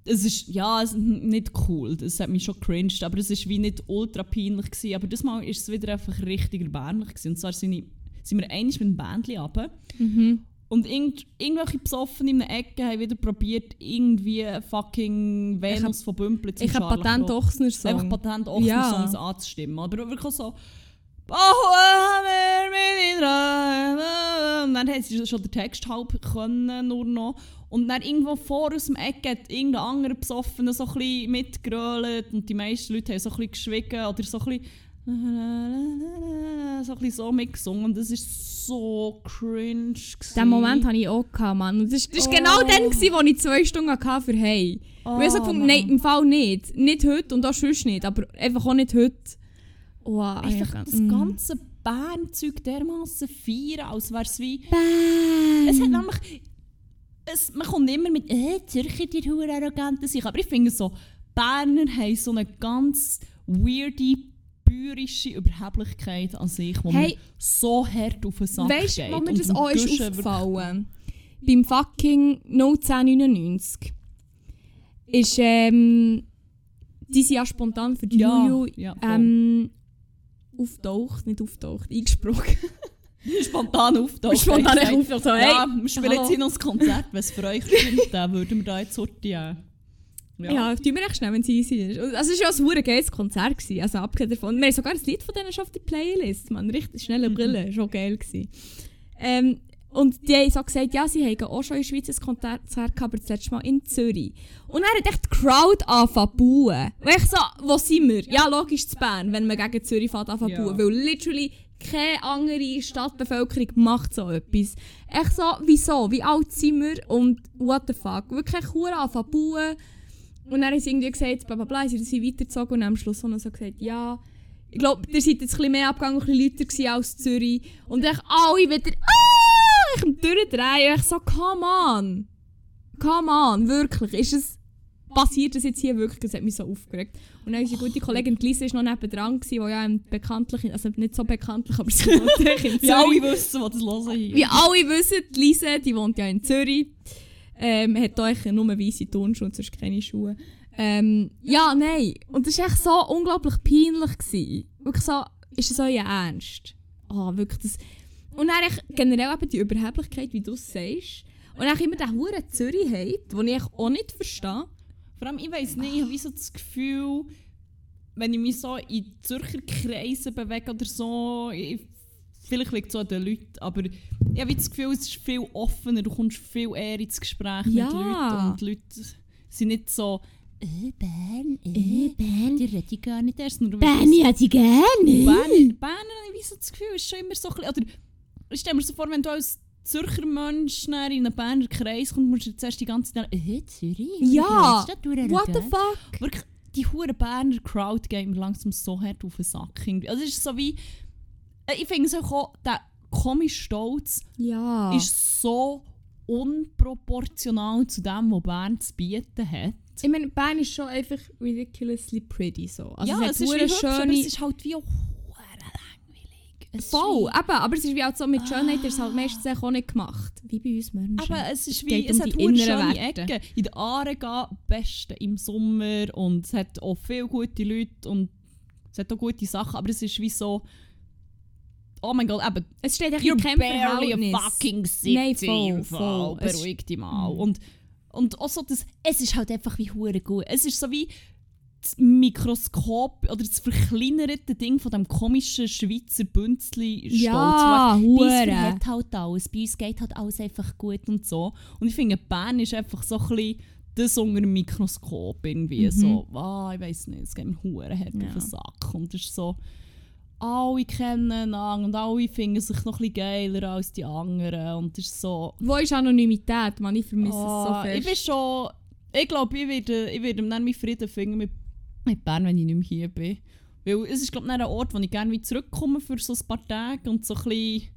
es ist, ja, es ist nicht cool, das hat mich schon cringed, aber es ist wie nicht ultra peinlich gewesen. Aber das Mal ist es wieder einfach richtig erbärmlich gewesen. Und zwar sind, ich, sind wir einmal mit einem Bändchen runter mhm. und irgend, irgendwelche Besoffen in einer Ecke haben wieder probiert, irgendwie fucking Venus hab, von Bümpel zu Ich habe Patent Ochsner Song. Einfach Patent Ochsner Songs ja. anzustimmen. Aber wirklich so Oh, wir mit Und dann hat sie schon den Text halb können, nur noch. Und dann irgendwo vor aus dem Eck hat irgendein anderer Besoffener so ein bisschen mitgerölt und die meisten Leute haben so ein bisschen geschwiegen oder so ein bisschen so ein bisschen so mitgesungen das ist so cringe. Gewesen. Den Moment hatte ich auch, Mann. Und das war oh. genau dann, gewesen, wo ich zwei Stunden hatte für «Hey». Oh, ich so gefunden, nein, im Fall nicht. Nicht heute und auch sonst nicht, aber einfach auch nicht heute. Oh, Einfach das ganze Bernzeug dermaßen feiern, als wäre es wie... Bern! Es hat nämlich... Es, man kommt immer mit «Äh, Zürcher, die Hure arroganten sich», aber ich finde so, Berner haben so eine ganz weirde, bäuerische Überheblichkeit an sich, wo hey, man so hart auf den Sack weißt, geht. Weißt du, wo mir das auch ist aufgefallen? Beim fucking 1999 ist, ähm, die sind ja spontan für die ja, Juju ja, ähm, auftaucht, nicht auftaucht, eingesprochen. Spontan auftaucht. Spontan auftaucht. So, hey, ja, wir spielen jetzt hier noch ein Konzert, wenn es für euch stimmt, dann würden wir da jetzt sortieren. Ja, ja tun wir echt schnell, wenn sie easy ist. Also es war ja ein geiles Konzert. Gewesen, also abgesehen davon. Wir haben sogar ein Lied von denen schon auf der Playlist. Man, richtig schnelle mhm. Brille, schon geil gewesen. Ähm, und die haben so gesagt, ja, sie haben auch schon in der Schweiz ein Konzert gehabt, aber das letzte Mal in Zürich. Und dann hat echt die Crowd angefangen zu bauen. Und ich so, wo sind wir? Ja, logisch zu Bern, wenn man gegen Zürich fährt anfangen ja. bauen. Weil literally keine andere Stadtbevölkerung macht so etwas. Echt so, wieso? Wie alt sind wir? Und what the fuck? Wirklich cool anfangen zu bauen. Und dann haben sie irgendwie gesagt, bla bla bla, sie sind weitergezogen und am Schluss haben sie so gesagt, ja, ich glaube, ihr seid jetzt ein bisschen mehr abgegangen, ein bisschen lauter als Zürich. Und dann alle wieder, ah! Ich am Durchdrehen. Ich so, come on. Come on, wirklich. Ist es, passiert das jetzt hier wirklich? Das hat mich so aufgeregt. Und dann unsere gute Kollegin Lisa war noch nebendran, die ja bekanntlich, also nicht so bekanntlich, aber sie wohnt in Zürich. Wie alle wissen, die das hören hier. Wie alle wissen, die Lisa, die wohnt ja in Zürich. Ähm, hat euch nur weisse Turnschuhe und sonst keine Schuhe. Ähm, ja, nein. Und das war echt so unglaublich peinlich. Gewesen. Wirklich so, ist es euer Ernst? Oh, wirklich, das, und dann generell eben die Überheblichkeit, wie du es sagst. Und dann immer der hure Zürich hat, den ich auch nicht verstehe. Vor allem, ich weiß nicht, ich habe so das Gefühl, wenn ich mich so in Zürcher Kreisen bewege oder so, ich, vielleicht liegt es so an den Leuten, aber ich habe das Gefühl, es ist viel offener, du kommst viel eher ins Gespräch ja. mit Leuten und die Leute sind nicht so äh, Bern, äh, äh, Bern. Die rede ich gar nicht erst. Bern, ja, die gerne. Bern, Bern, ich habe so das Gefühl, ist schon immer so ein bisschen, oder ich stelle mir so vor, wenn du als Zürcher Mensch in einen Berner Kreis kommst, musst du zuerst die ganze Zeit äh, Zürich? Ja! What the fuck? Wirklich, die hure Berner Crowd geht mir langsam so hart auf den Sack. Also es ist so wie... Äh, ich finde es auch, der komische Stolz ja. ist so unproportional zu dem, was Bern zu bieten hat. Ich meine, Bern ist schon einfach ridiculously pretty so. Also ja, es, es ist hübsch, aber schöne... es ist halt wie auch Es ist Voll, wie- eben, aber es ist wie auch so, mit Schönheit ist es halt meistens auch nicht gemacht. Wie bei uns Menschen. Aber es ist wie, geht es um hat die schöne Werte. Ecken. In den Aargau beste im Sommer und es hat auch viele gute Leute und es hat auch gute Sachen, aber es ist wie so Oh mein Gott, eben, es steht echt you're barely a fucking city. Nein, voll, voll. Es- Beruhig dich mal. Mhm. Und, und auch so das, es ist halt einfach wie hure gut. Es ist so wie das Mikroskop oder das verkleinerte Ding von dem komischen Schweizer Bünzli Ja, Bei uns halt alles. Bei uns geht halt alles einfach gut und so. Und ich finde, Bern ist einfach so ein bisschen das unter dem Mikroskop irgendwie. Mhm. So, ah, ich weiß nicht, es geht mir hure hart Ja. auf den Sack. Und es ist so, alle kennen einander und alle finden sich noch ein geiler als die anderen. Und es ist so, Wo ist Anonymität, man? Ich vermisse ah, es so ich bin fest. schon, ich glaube, ich werde, ich werde dann meinen Frieden finden mit, mit Bern, wenn ich nicht mehr hier bin. Weil es ist, glaube ich, ein Ort, wo ich gerne wieder zurückkomme für so ein paar Tage und so ein bisschen,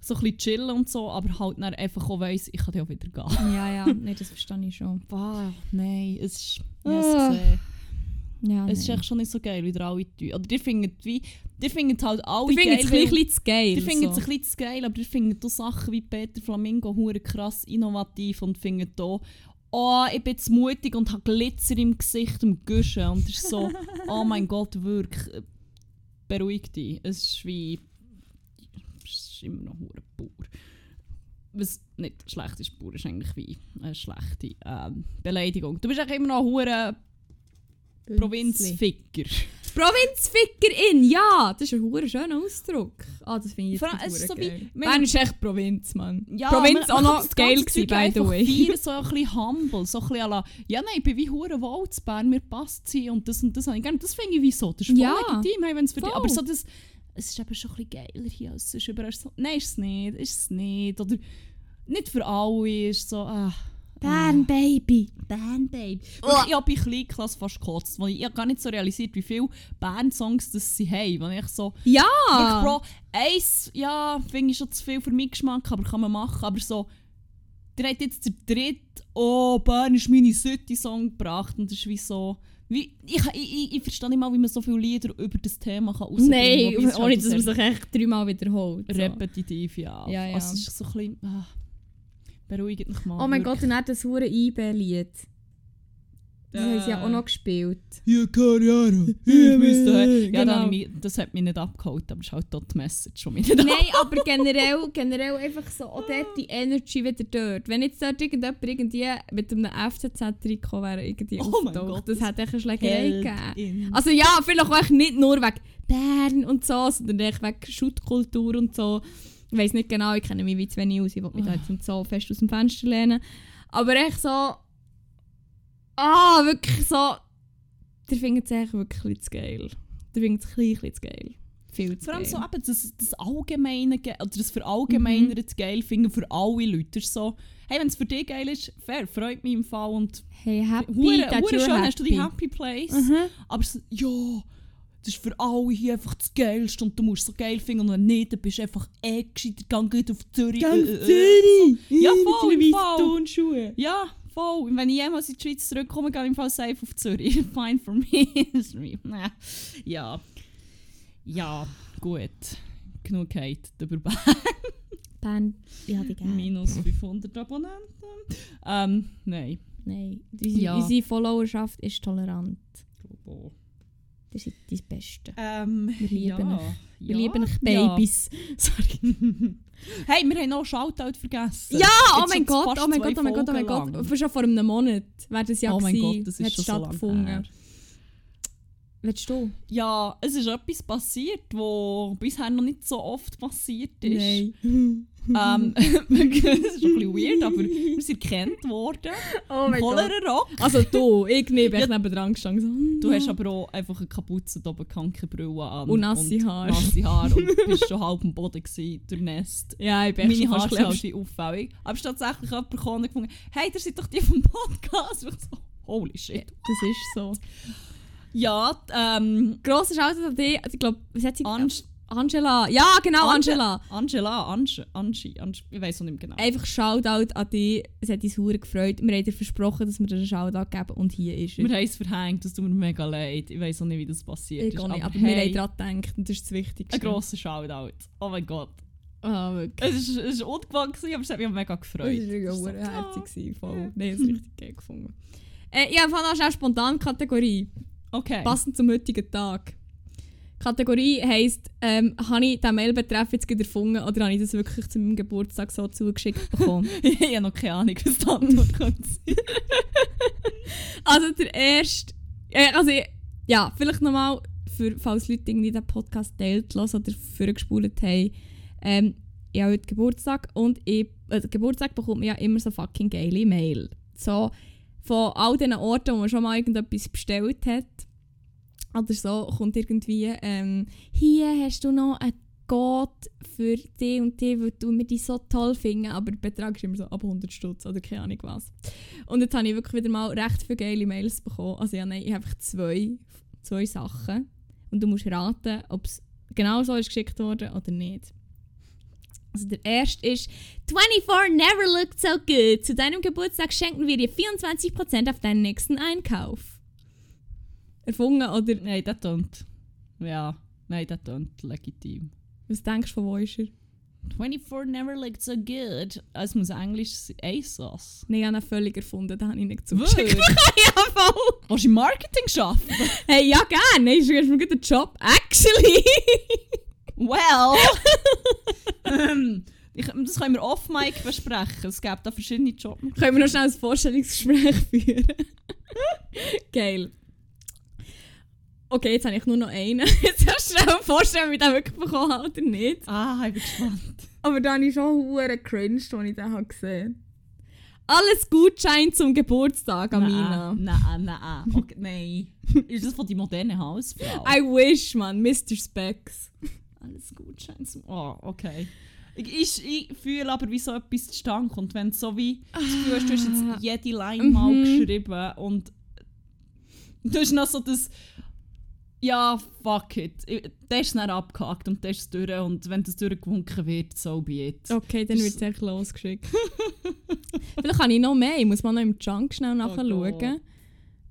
so ein bisschen chillen und so, aber halt dann einfach auch weiss, ich kann dann auch wieder gehen. Ja, ja, nee, das verstehe ich schon. Wow, nein, es ist, ich Ah. Ja, es ist echt schon nicht so geil, wie ihr alle tun. Oder ihr findet wie, ihr findet halt alle finde geil, es weil- ein bisschen zu geil. Die finden es so. ein bisschen zu geil, aber die finden auch Sachen wie Peter Flamingo hure krass innovativ und finden auch, oh, ich bin zu mutig und habe Glitzer im Gesicht und Guschen. Und es ist so, oh mein Gott, wirklich, äh, beruhig dich. Es ist wie, es ist immer noch hure Bauer. Was nicht schlecht ist, Bauer ist eigentlich wie eine schlechte ähm, Beleidigung. Du bist eigentlich immer noch hure Provinzficker. Provinzfickerin, ja! Das ist ein hure schöner Ausdruck. Ah, das finde ich jetzt allem, es so geil. wenn- Bern ist echt Provinz, Mann. Ja, Provinz man- auch noch geil gewesen, by the way. feiern, so ein bisschen humble, so ein bisschen à la, ja nein, ich bin wie hure wohl zu Bern, mir passt sie und das und das habe ich gerne. Das finde ich wie so, das ist voll Ja, legitim, hey, wenn's für dich, voll. aber so das, es ist eben schon ein bisschen geiler hier, als es ist überall so, nein ist es nicht, ist es nicht, oder nicht für alle, ist so, ah. Bern, Baby. Band Babe. Und ich habe bei Kleinklasse fast gekotzt, weil ich, ich habe gar nicht so realisiert, wie viele Band-Songs das sie haben. Weil ich so, Ja! Wirklich, Bro, eins, ja, finde ich schon zu viel für meinen Geschmack, aber kann man machen. Aber so, der hat jetzt der dritte, oh, Bern ist meine City-Song gebracht. Und das ist wie so, wie, ich, ich, ich, ich verstehe nicht mal, wie man so viele Lieder über das Thema kann rausbringen Nein, ohne dass man sich echt dreimal wiederholt. So. Repetitiv, ja. Ja, ja. Also es ist so ein bisschen, ah, beruhigt mich mal. Oh mein. Gott, und dann das hure IB-Lied. Das haben sie ja auch noch gespielt. Ja, keine Ahnung. Ja, Ich müsste, ja, genau. dann habe ich mich, das hat mich nicht abgeholt, aber es ist halt dort die Message, die mich nicht Nein, aber generell, generell einfach so, auch dort die Energy wieder dort. Wenn jetzt dort irgendjemand irgendwie mit einem FCZ-Trikot wäre, irgendwie Oh mein auftaucht, Gott, das das hätte echt eine Schlägerei gegeben. Also ja, vielleicht auch nicht nur wegen Bern und so, sondern echt wegen Schuttkultur und so. Ich weiß nicht genau, ich kenne mich wie zu wenig aus, ich will mich da jetzt nicht so fest aus dem Fenster lehnen. Aber echt so... Ah, wirklich so... Der findet es echt wirklich zu geil. Der findet es ein bisschen, zu geil. Viel zu Vor allem geil. so eben das, das Allgemeine, ge- oder das Verallgemeinerte geil finden für alle Leute. Das ist so, hey, wenn es für dich geil ist, fair, freut mich im Fall. Und Hey, happy hure, hure schön happy. hast du die Happy Place. Mhm. Aber so, ja, das ist für alle hier einfach das Geilste und du musst es so geil finden und wenn nicht, dann bist du einfach eh gescheiter, gang geht auf Zürich. äh, äh, so. Ja, voll, im Fall. Turnschuhe. Ja, voll. Wenn ich jemals in die Schweiz zurückkomme, gehe ich im Fall safe auf Zürich. Fine for me. Ja. Ja, gut. Genug Hate über Bern. Band, ja, die gerne. Minus 500 Abonnenten. Ähm, nein. Nein, unsere, Ja. unsere Followerschaft ist tolerant. Oh. Das ist das Beste. Ähm, Wir lieben ja. euch. Wir Ja, lieben euch ja. Babys. Sorry. hey, wir haben noch Shoutout vergessen. Ja, oh Jetzt mein Gott, oh mein Gott, oh mein Gott, oh mein Gott. lang. Schon vor einem Monat wäre das ja Oh mein gewesen. Gott, das ist Hat schon so lange stattgefunden. her. Willst du? Ja, es ist etwas passiert, was bisher noch nicht so oft passiert ist. Nein. Ähm, das ist ein bisschen weird, aber wir sind erkannt worden. Oh Im Cholera Rock. Also du, ich neben Ja. ich neben dran gestanden. So, Du hast aber auch einfach eine Kapuze da oben, keine Brille an. Und nasse Haare. Nasse Haare und bist schon halb am Boden gewesen, durch Nest. Ja, ich bin echt Meine schon Haare sind halt auffällig. Aber es ist tatsächlich jemand gekommen und gefunden, hey, ihr seid doch die vom Podcast. Und ich so, holy shit. Das ist so. Ja, ähm, Grosser Shoutout an dich. Also, ich glaube, was hat sie Anst Angela. Ja, genau, Angela. Angela, Ange, Angie, Angie, ich weiß noch nicht genau. Einfach Shoutout an dich. Es hat uns hure gefreut. Wir haben dir versprochen, dass wir dir einen Shoutout geben und hier ist er. Wir haben es verhängt, das tut mir mega leid. Ich weiß noch nicht, wie das passiert Ich ist. nicht, aber hey, wir haben daran gedacht und das ist das Wichtigste. Ein grosser Shoutout. Oh mein Gott. Wirklich. Es war ist ungewohnt, gewesen, aber es hat mich mega gefreut. War Es so, urherzig. gewesen, Voll. Nein, es richtig geil gefunden. Äh, ich habe noch schnell spontan Kategorie. Okay. Passend zum heutigen Tag. Kategorie heisst, ähm, habe ich den Mailbetreff jetzt gerade erfunden oder habe ich das wirklich zu meinem Geburtstag so zugeschickt bekommen? ich habe noch keine Ahnung, was die Antwort könnte sein. also der erste, äh, also ja, vielleicht nochmal, für, falls Leute irgendwie den Podcast teilt hören oder vorgespult haben. Ähm, ich habe heute Geburtstag und ich, äh, Geburtstag bekommt man ja immer so fucking geile Mail. So von all den Orten, wo man schon mal irgendetwas bestellt hat. Oder so kommt irgendwie, ähm, hier hast du noch einen Code für die und die, weil du mir die so toll finden, aber der Betrag ist immer so ab 100 Stutz oder keine Ahnung was. Und jetzt habe ich wirklich wieder mal recht viele geile Mails bekommen. Also ja, nein, ich habe einfach zwei, zwei Sachen. Und du musst raten, ob es genau so ist geschickt worden oder nicht. Also der erste ist 24 never looked so good. Zu deinem Geburtstag schenken wir dir 24% auf deinen nächsten Einkauf. Erfunden oder Nein, das tönt. Ja, nein, das tönt legitim. was denkst du, von wo ist er? 24 never looked so good. Es muss Englisch sein. ASOS. Nein, ich habe ihn völlig erfunden, den habe ich nicht zugeschickt. ja, voll. Willst du im Marketing arbeiten? Hey, ja, gerne. Ist mir gut der Job. Actually. Well! ähm, ich, das können wir off-mic besprechen. Es gibt da verschiedene Jobs. Können wir noch schnell ein Vorstellungsgespräch führen? Geil. Okay, jetzt habe ich nur noch einen. Jetzt hast du schnell vorstellen, wie ich den wirklich bekommen habe oder nicht. Ah, ich bin gespannt. Aber da habe ich schon hure cringe, als ich den habe gesehen Alles Gutschein zum Geburtstag, Amina. Nein, nein, okay, nein. Ist das von die moderne Hausfrau? I wish, man. Mr. Specs. Alles gut, scheint so. Oh, okay. Ich, ich, fühle aber, wie so etwas zustande kommt, wenn so wie das Gefühl hast, du hast jetzt jede Line mal Mhm. geschrieben und du hast noch so das ja, fuck it. Der ist dann abgehakt und der ist durch und wenn das durchgewunken wird, so be it. Okay, dann wird es echt losgeschickt. Vielleicht habe ich noch mehr. Ich muss mal noch im Junk schnell nachschauen. Gott.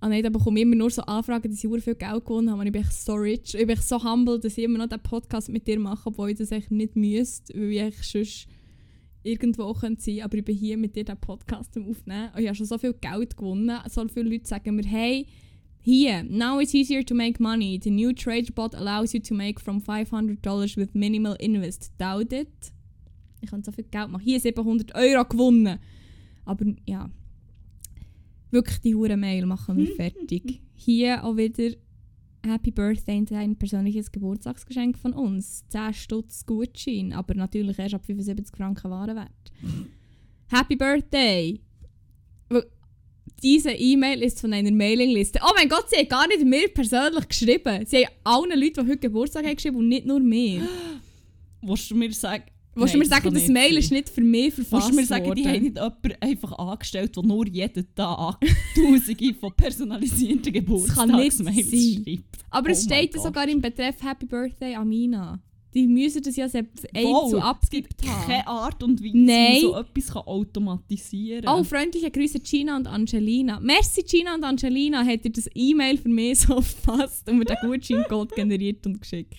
Ah nein, da bekomme ich immer nur so Anfragen, dass ich sehr viel Geld gewonnen habe. Und ich bin so rich. Ich bin so humble, dass ich immer noch diesen Podcast mit dir mache, obwohl ich das echt nicht müsste, weil ich echt sonst irgendwo könnte sein Aber ich bin hier mit dir diesen Podcast am Aufnehmen. Und ich habe schon so viel Geld gewonnen. So viele Leute sagen mir, hey, hier, now it's easier to make money. The new trade bot allows you to make from $500 with minimal invest. Doubt it. Ich kann so viel Geld machen. Hier 700 Euro gewonnen. Aber ja, wirklich die hure Mail machen mich fertig. Hier auch wieder Happy Birthday und ein persönliches Geburtstagsgeschenk von uns. 10 Stutz Gutschein, aber natürlich erst ab 75 Franken Warenwert. Happy Birthday! Diese E-Mail ist von einer Mailingliste. Oh mein Gott, sie hat gar nicht mir persönlich geschrieben. Sie haben allen Leuten, die heute Geburtstag haben, geschrieben und nicht nur mir. Willst du mir sagen... Willst du mir sagen, das nicht Mail ist nicht für mich verfasst Willst du mir sagen, die worden? haben nicht jemanden einfach angestellt, der nur jeden Tag Tausende von personalisierten Geburtstagsmails schreibt? Aber es Oh mein steht Gott. sogar im Betreff Happy Birthday Amina. Die müssen das ja selbst Wow, zu es abgibt gibt haben. keine Art und Weise, Nein. wie man so etwas kann automatisieren kann. Oh, freundliche Grüße Gina und Angelina. Merci Gina und Angelina, hat ihr das E-Mail für mich so verfasst und mir den Gutscheincode generiert und geschickt.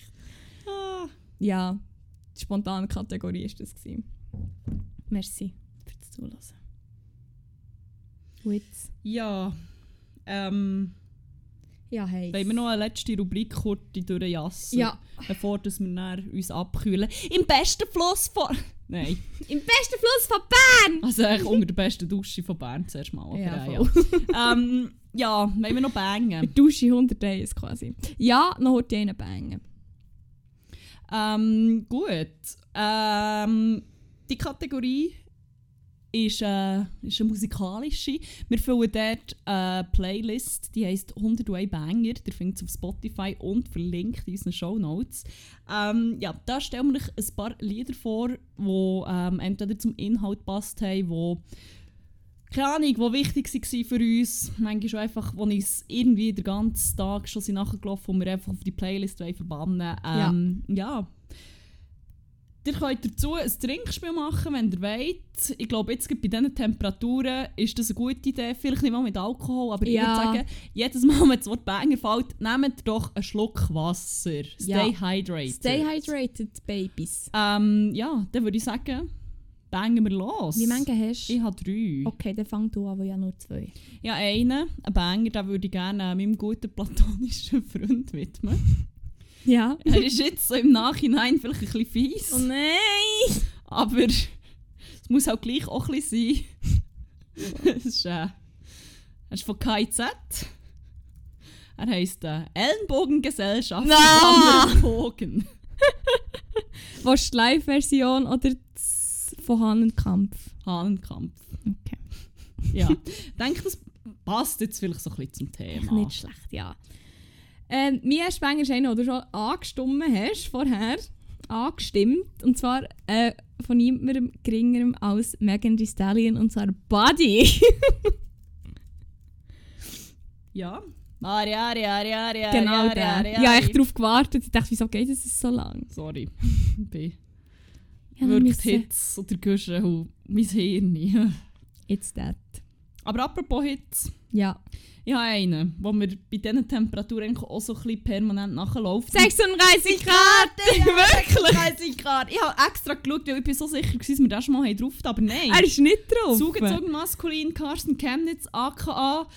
Ah. Ja, die spontane Kategorie war das. Gewesen. Merci für das Zuhören. Witz. Ja, ähm, Ja, hey. wollen wir noch eine letzte Rubrik kurz durchjassen? Ja, Bevor dass wir uns abkühlen. Im besten Fluss von... Nein, im besten Fluss von Bern! also eigentlich unter der besten Dusche von Bern zuerst mal. Ja, ja, ja. ähm, ja, wollen wir noch bangen? Dusche 100 Days quasi. Ja, noch heute einen bangen. Ähm, gut. Ähm, die Kategorie ist, äh, ist eine musikalische. Wir füllen dort eine Playlist, die heisst 101 Banger. Ihr findet es auf Spotify und verlinkt in unseren Show Notes. Ähm, ja, da stellen wir euch ein paar Lieder vor, die ähm, entweder zum Inhalt passt haben, wo keine Ahnung, die wichtig waren für uns. Manchmal schon einfach, wo uns irgendwie den ganzen Tag schon nachgelaufen und wir einfach auf die Playlist verbannen ähm, ja. Ihr könnt dazu ein Trinkspiel machen, wenn ihr wollt. Ich glaube, jetzt bei diesen Temperaturen ist das eine gute Idee. Vielleicht nicht mal mit Alkohol, aber Ja. ich würde sagen, jedes Mal, wenn das Wort Banger fällt, nehmt doch einen Schluck Wasser. Stay Ja. hydrated. Stay hydrated, Babies. Ähm, ja, dann würde ich sagen, bangen wir los. Wie viele hast du? Ich habe drei. Okay, dann fang du an, weil ich habe nur zwei. Ja, einen, einen Banger, den würde ich gerne meinem guten platonischen Freund widmen. Ja. Er ist jetzt so im Nachhinein vielleicht ein bisschen fies. Oh nein! Aber es muss auch gleich auch ein bisschen sein. es ist, äh, er ist von KIZ. Er heisst äh, Ellenbogengesellschaft. Na! Bogen. Was die Live-Version oder das von Hahnenkampf? Hahnenkampf. Okay. Ja. ich denke, das passt jetzt vielleicht so ein bisschen zum Echt Thema. nicht schlecht, ja. Ähm, Banger ist einer, den du schon angestimmt hast vorher. Angestimmt. Und zwar äh, von niemandem geringerem als Megan Thee Stallion und zwar Buddy. Ja. Ari, Ari, Ari, Ari, Ari, genau Ari, der. Ari, Ich habe Ari. echt darauf gewartet. Ich dachte, wieso geht es so lang? Sorry. Wirklich müssen- Hits oder Guschen und mein Hirn. It's that. Aber apropos Hits. Ja. Ich habe einen, wo mir bei diesen Temperaturen auch so ein bisschen permanent nachläuft. 36 Grad! Wirklich? 30 Grad. Ich habe extra geschaut, weil ich bin so sicher war, dass wir das schon mal drauf haben, aber nein. Er ist nicht drauf. Zugezogen maskulin, Carsten Chemnitz, aka ah,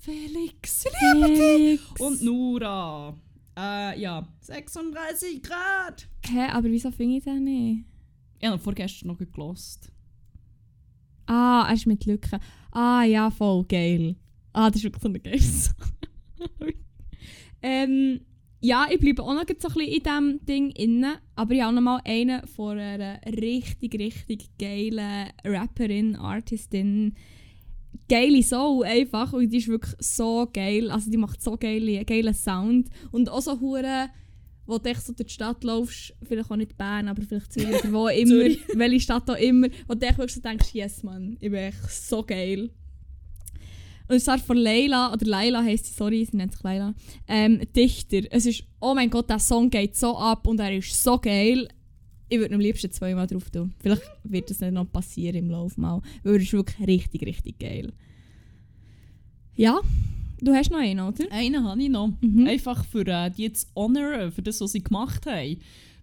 Felix Felix. und Nura. Äh, ja, 36 Grad. Hä, aber wieso finde ich den nicht? Ich habe vorgestern noch gelost. Ah, er ist mit Lücken. Ah, ja, voll geil. Ah, das ist wirklich so eine geile Sache. ähm, ja, ich bleibe auch noch so ein bisschen in diesem Ding inne, aber ich habe noch mal einen von einer richtig, richtig geilen Rapperin, Artistin. Geile Soul einfach und die ist wirklich so geil. Also die macht so geile, geilen Sound und auch so hure wo du so durch die Stadt laufst, vielleicht auch nicht Bern, aber vielleicht Zürich oder wo immer, welche Stadt auch immer, wo du wirklich so denkst, yes man, ich bin echt so geil. Und es ist von Leila, oder Leila heisst sie, sorry, sie nennt sich Leila, ähm, Dichter. Es ist, oh mein Gott, der Song geht so ab und er ist so geil. Ich würde am liebsten zweimal drauf tun. Vielleicht wird das nicht noch passieren im Lauf mal, weil er ist wirklich richtig, richtig geil. Ja, du hast noch einen, oder? Einen habe ich noch. Mhm. Einfach für äh, die zu honorieren, für das, was sie gemacht haben.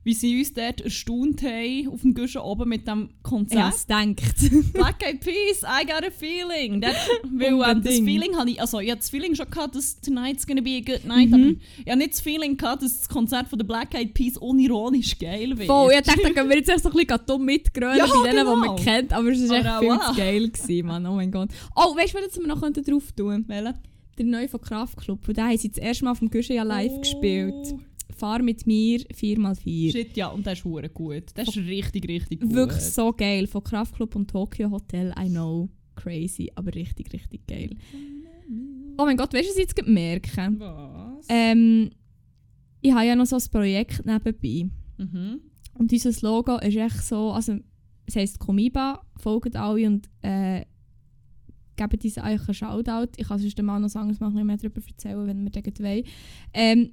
Wie sie uns dort erstaunt haben, auf dem Guschen oben mit dem Konzert. hab's gedacht. Black Eyed Peas, I got a feeling. That, weil ähm, das. Feeling habe ich, also ich hatte das Feeling schon gehabt, dass tonight's gonna be a good night, Mhm. aber ich habe nicht das Feeling gehabt, dass das Konzert von der Black Eyed Peas unironisch geil wird. Voll, ich dachte, da können wir jetzt so ein bisschen dumm mitgrölen Ja, bei denen, die genau. man kennt, aber es war echt viel voilà. zu geil, gewesen, Mann. Oh mein Gott. Oh, weißt du, was wir noch könnten drauf tun Welche? Der neue von Kraftklub. Und den haben sie das erste Mal auf dem Guschen ja live Oh. gespielt. Fahr mit mir 4x4. Shit, ja, und der ist hure gut. Der ist richtig, richtig gut. Wirklich so geil. Von Kraftklub und Tokyo Hotel. I know. Crazy, aber richtig, richtig geil. Oh mein Gott, weißt du, was ich jetzt gerade merke? Was? Ähm, ich habe ja noch so ein Projekt nebenbei. mhm. Und dieses Logo ist echt so, also es heisst Comiba, folgt alle und äh, geben diese eigentlich einen Shoutout. Ich kann sonst mal noch sagen, noch ein bisschen mehr darüber erzählen, wenn wir das wollen. Ähm,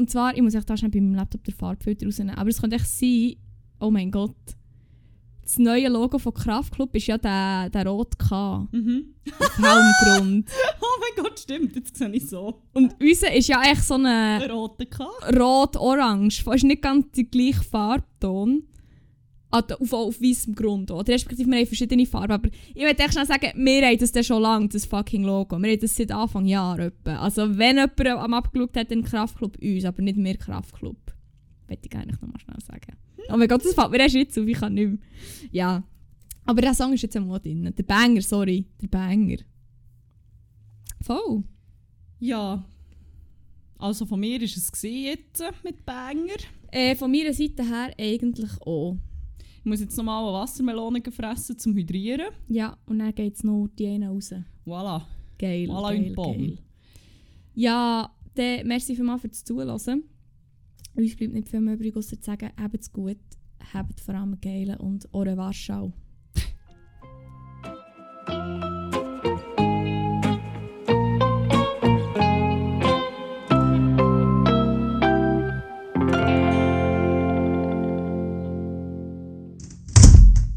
und zwar, ich muss echt da schnell bei meinem Laptop den Farbfilter rausnehmen, aber es könnte echt sein, oh mein Gott, das neue Logo von Kraftklub ist ja der, der rot K Mhm. auf Helmgrund. Oh mein Gott, stimmt, jetzt sehe ich so. Und unser ist ja echt so eine Ein roter K. rot-orange. Ist nicht ganz der gleiche Farbton. Auf, auf weißem Grund. Oder respektive wir haben verschiedene Farben. Aber ich möchte echt schnell sagen, wir haben das dann schon lange, das fucking Logo. Wir haben das seit Anfang Jahr etwa. Also wenn jemand am abgeschaut hat, dann Kraftclub uns, aber nicht mehr Kraftclub. Möchte ich eigentlich nochmal schnell sagen. Oh mein Gott, das fällt mir erst jetzt auf, ich kann nicht mehr. Ja. Aber der Song ist jetzt einmal drin. Der Banger, sorry. Der Banger. Voll. Ja. Also von mir war es jetzt mit Banger. Äh, von meiner Seite her eigentlich auch. Ich muss jetzt nochmal eine Wassermelone fressen zum Hydrieren. Ja, und dann geht es noch die eine raus. Voilà. Geil, Voilà geil, geil. Ja, dann merci vielmals fürs Zuhören. Uns bleibt nicht viel mehr übrig, außer zu sagen, habt's gut, habt vor allem geil und eure Warschau.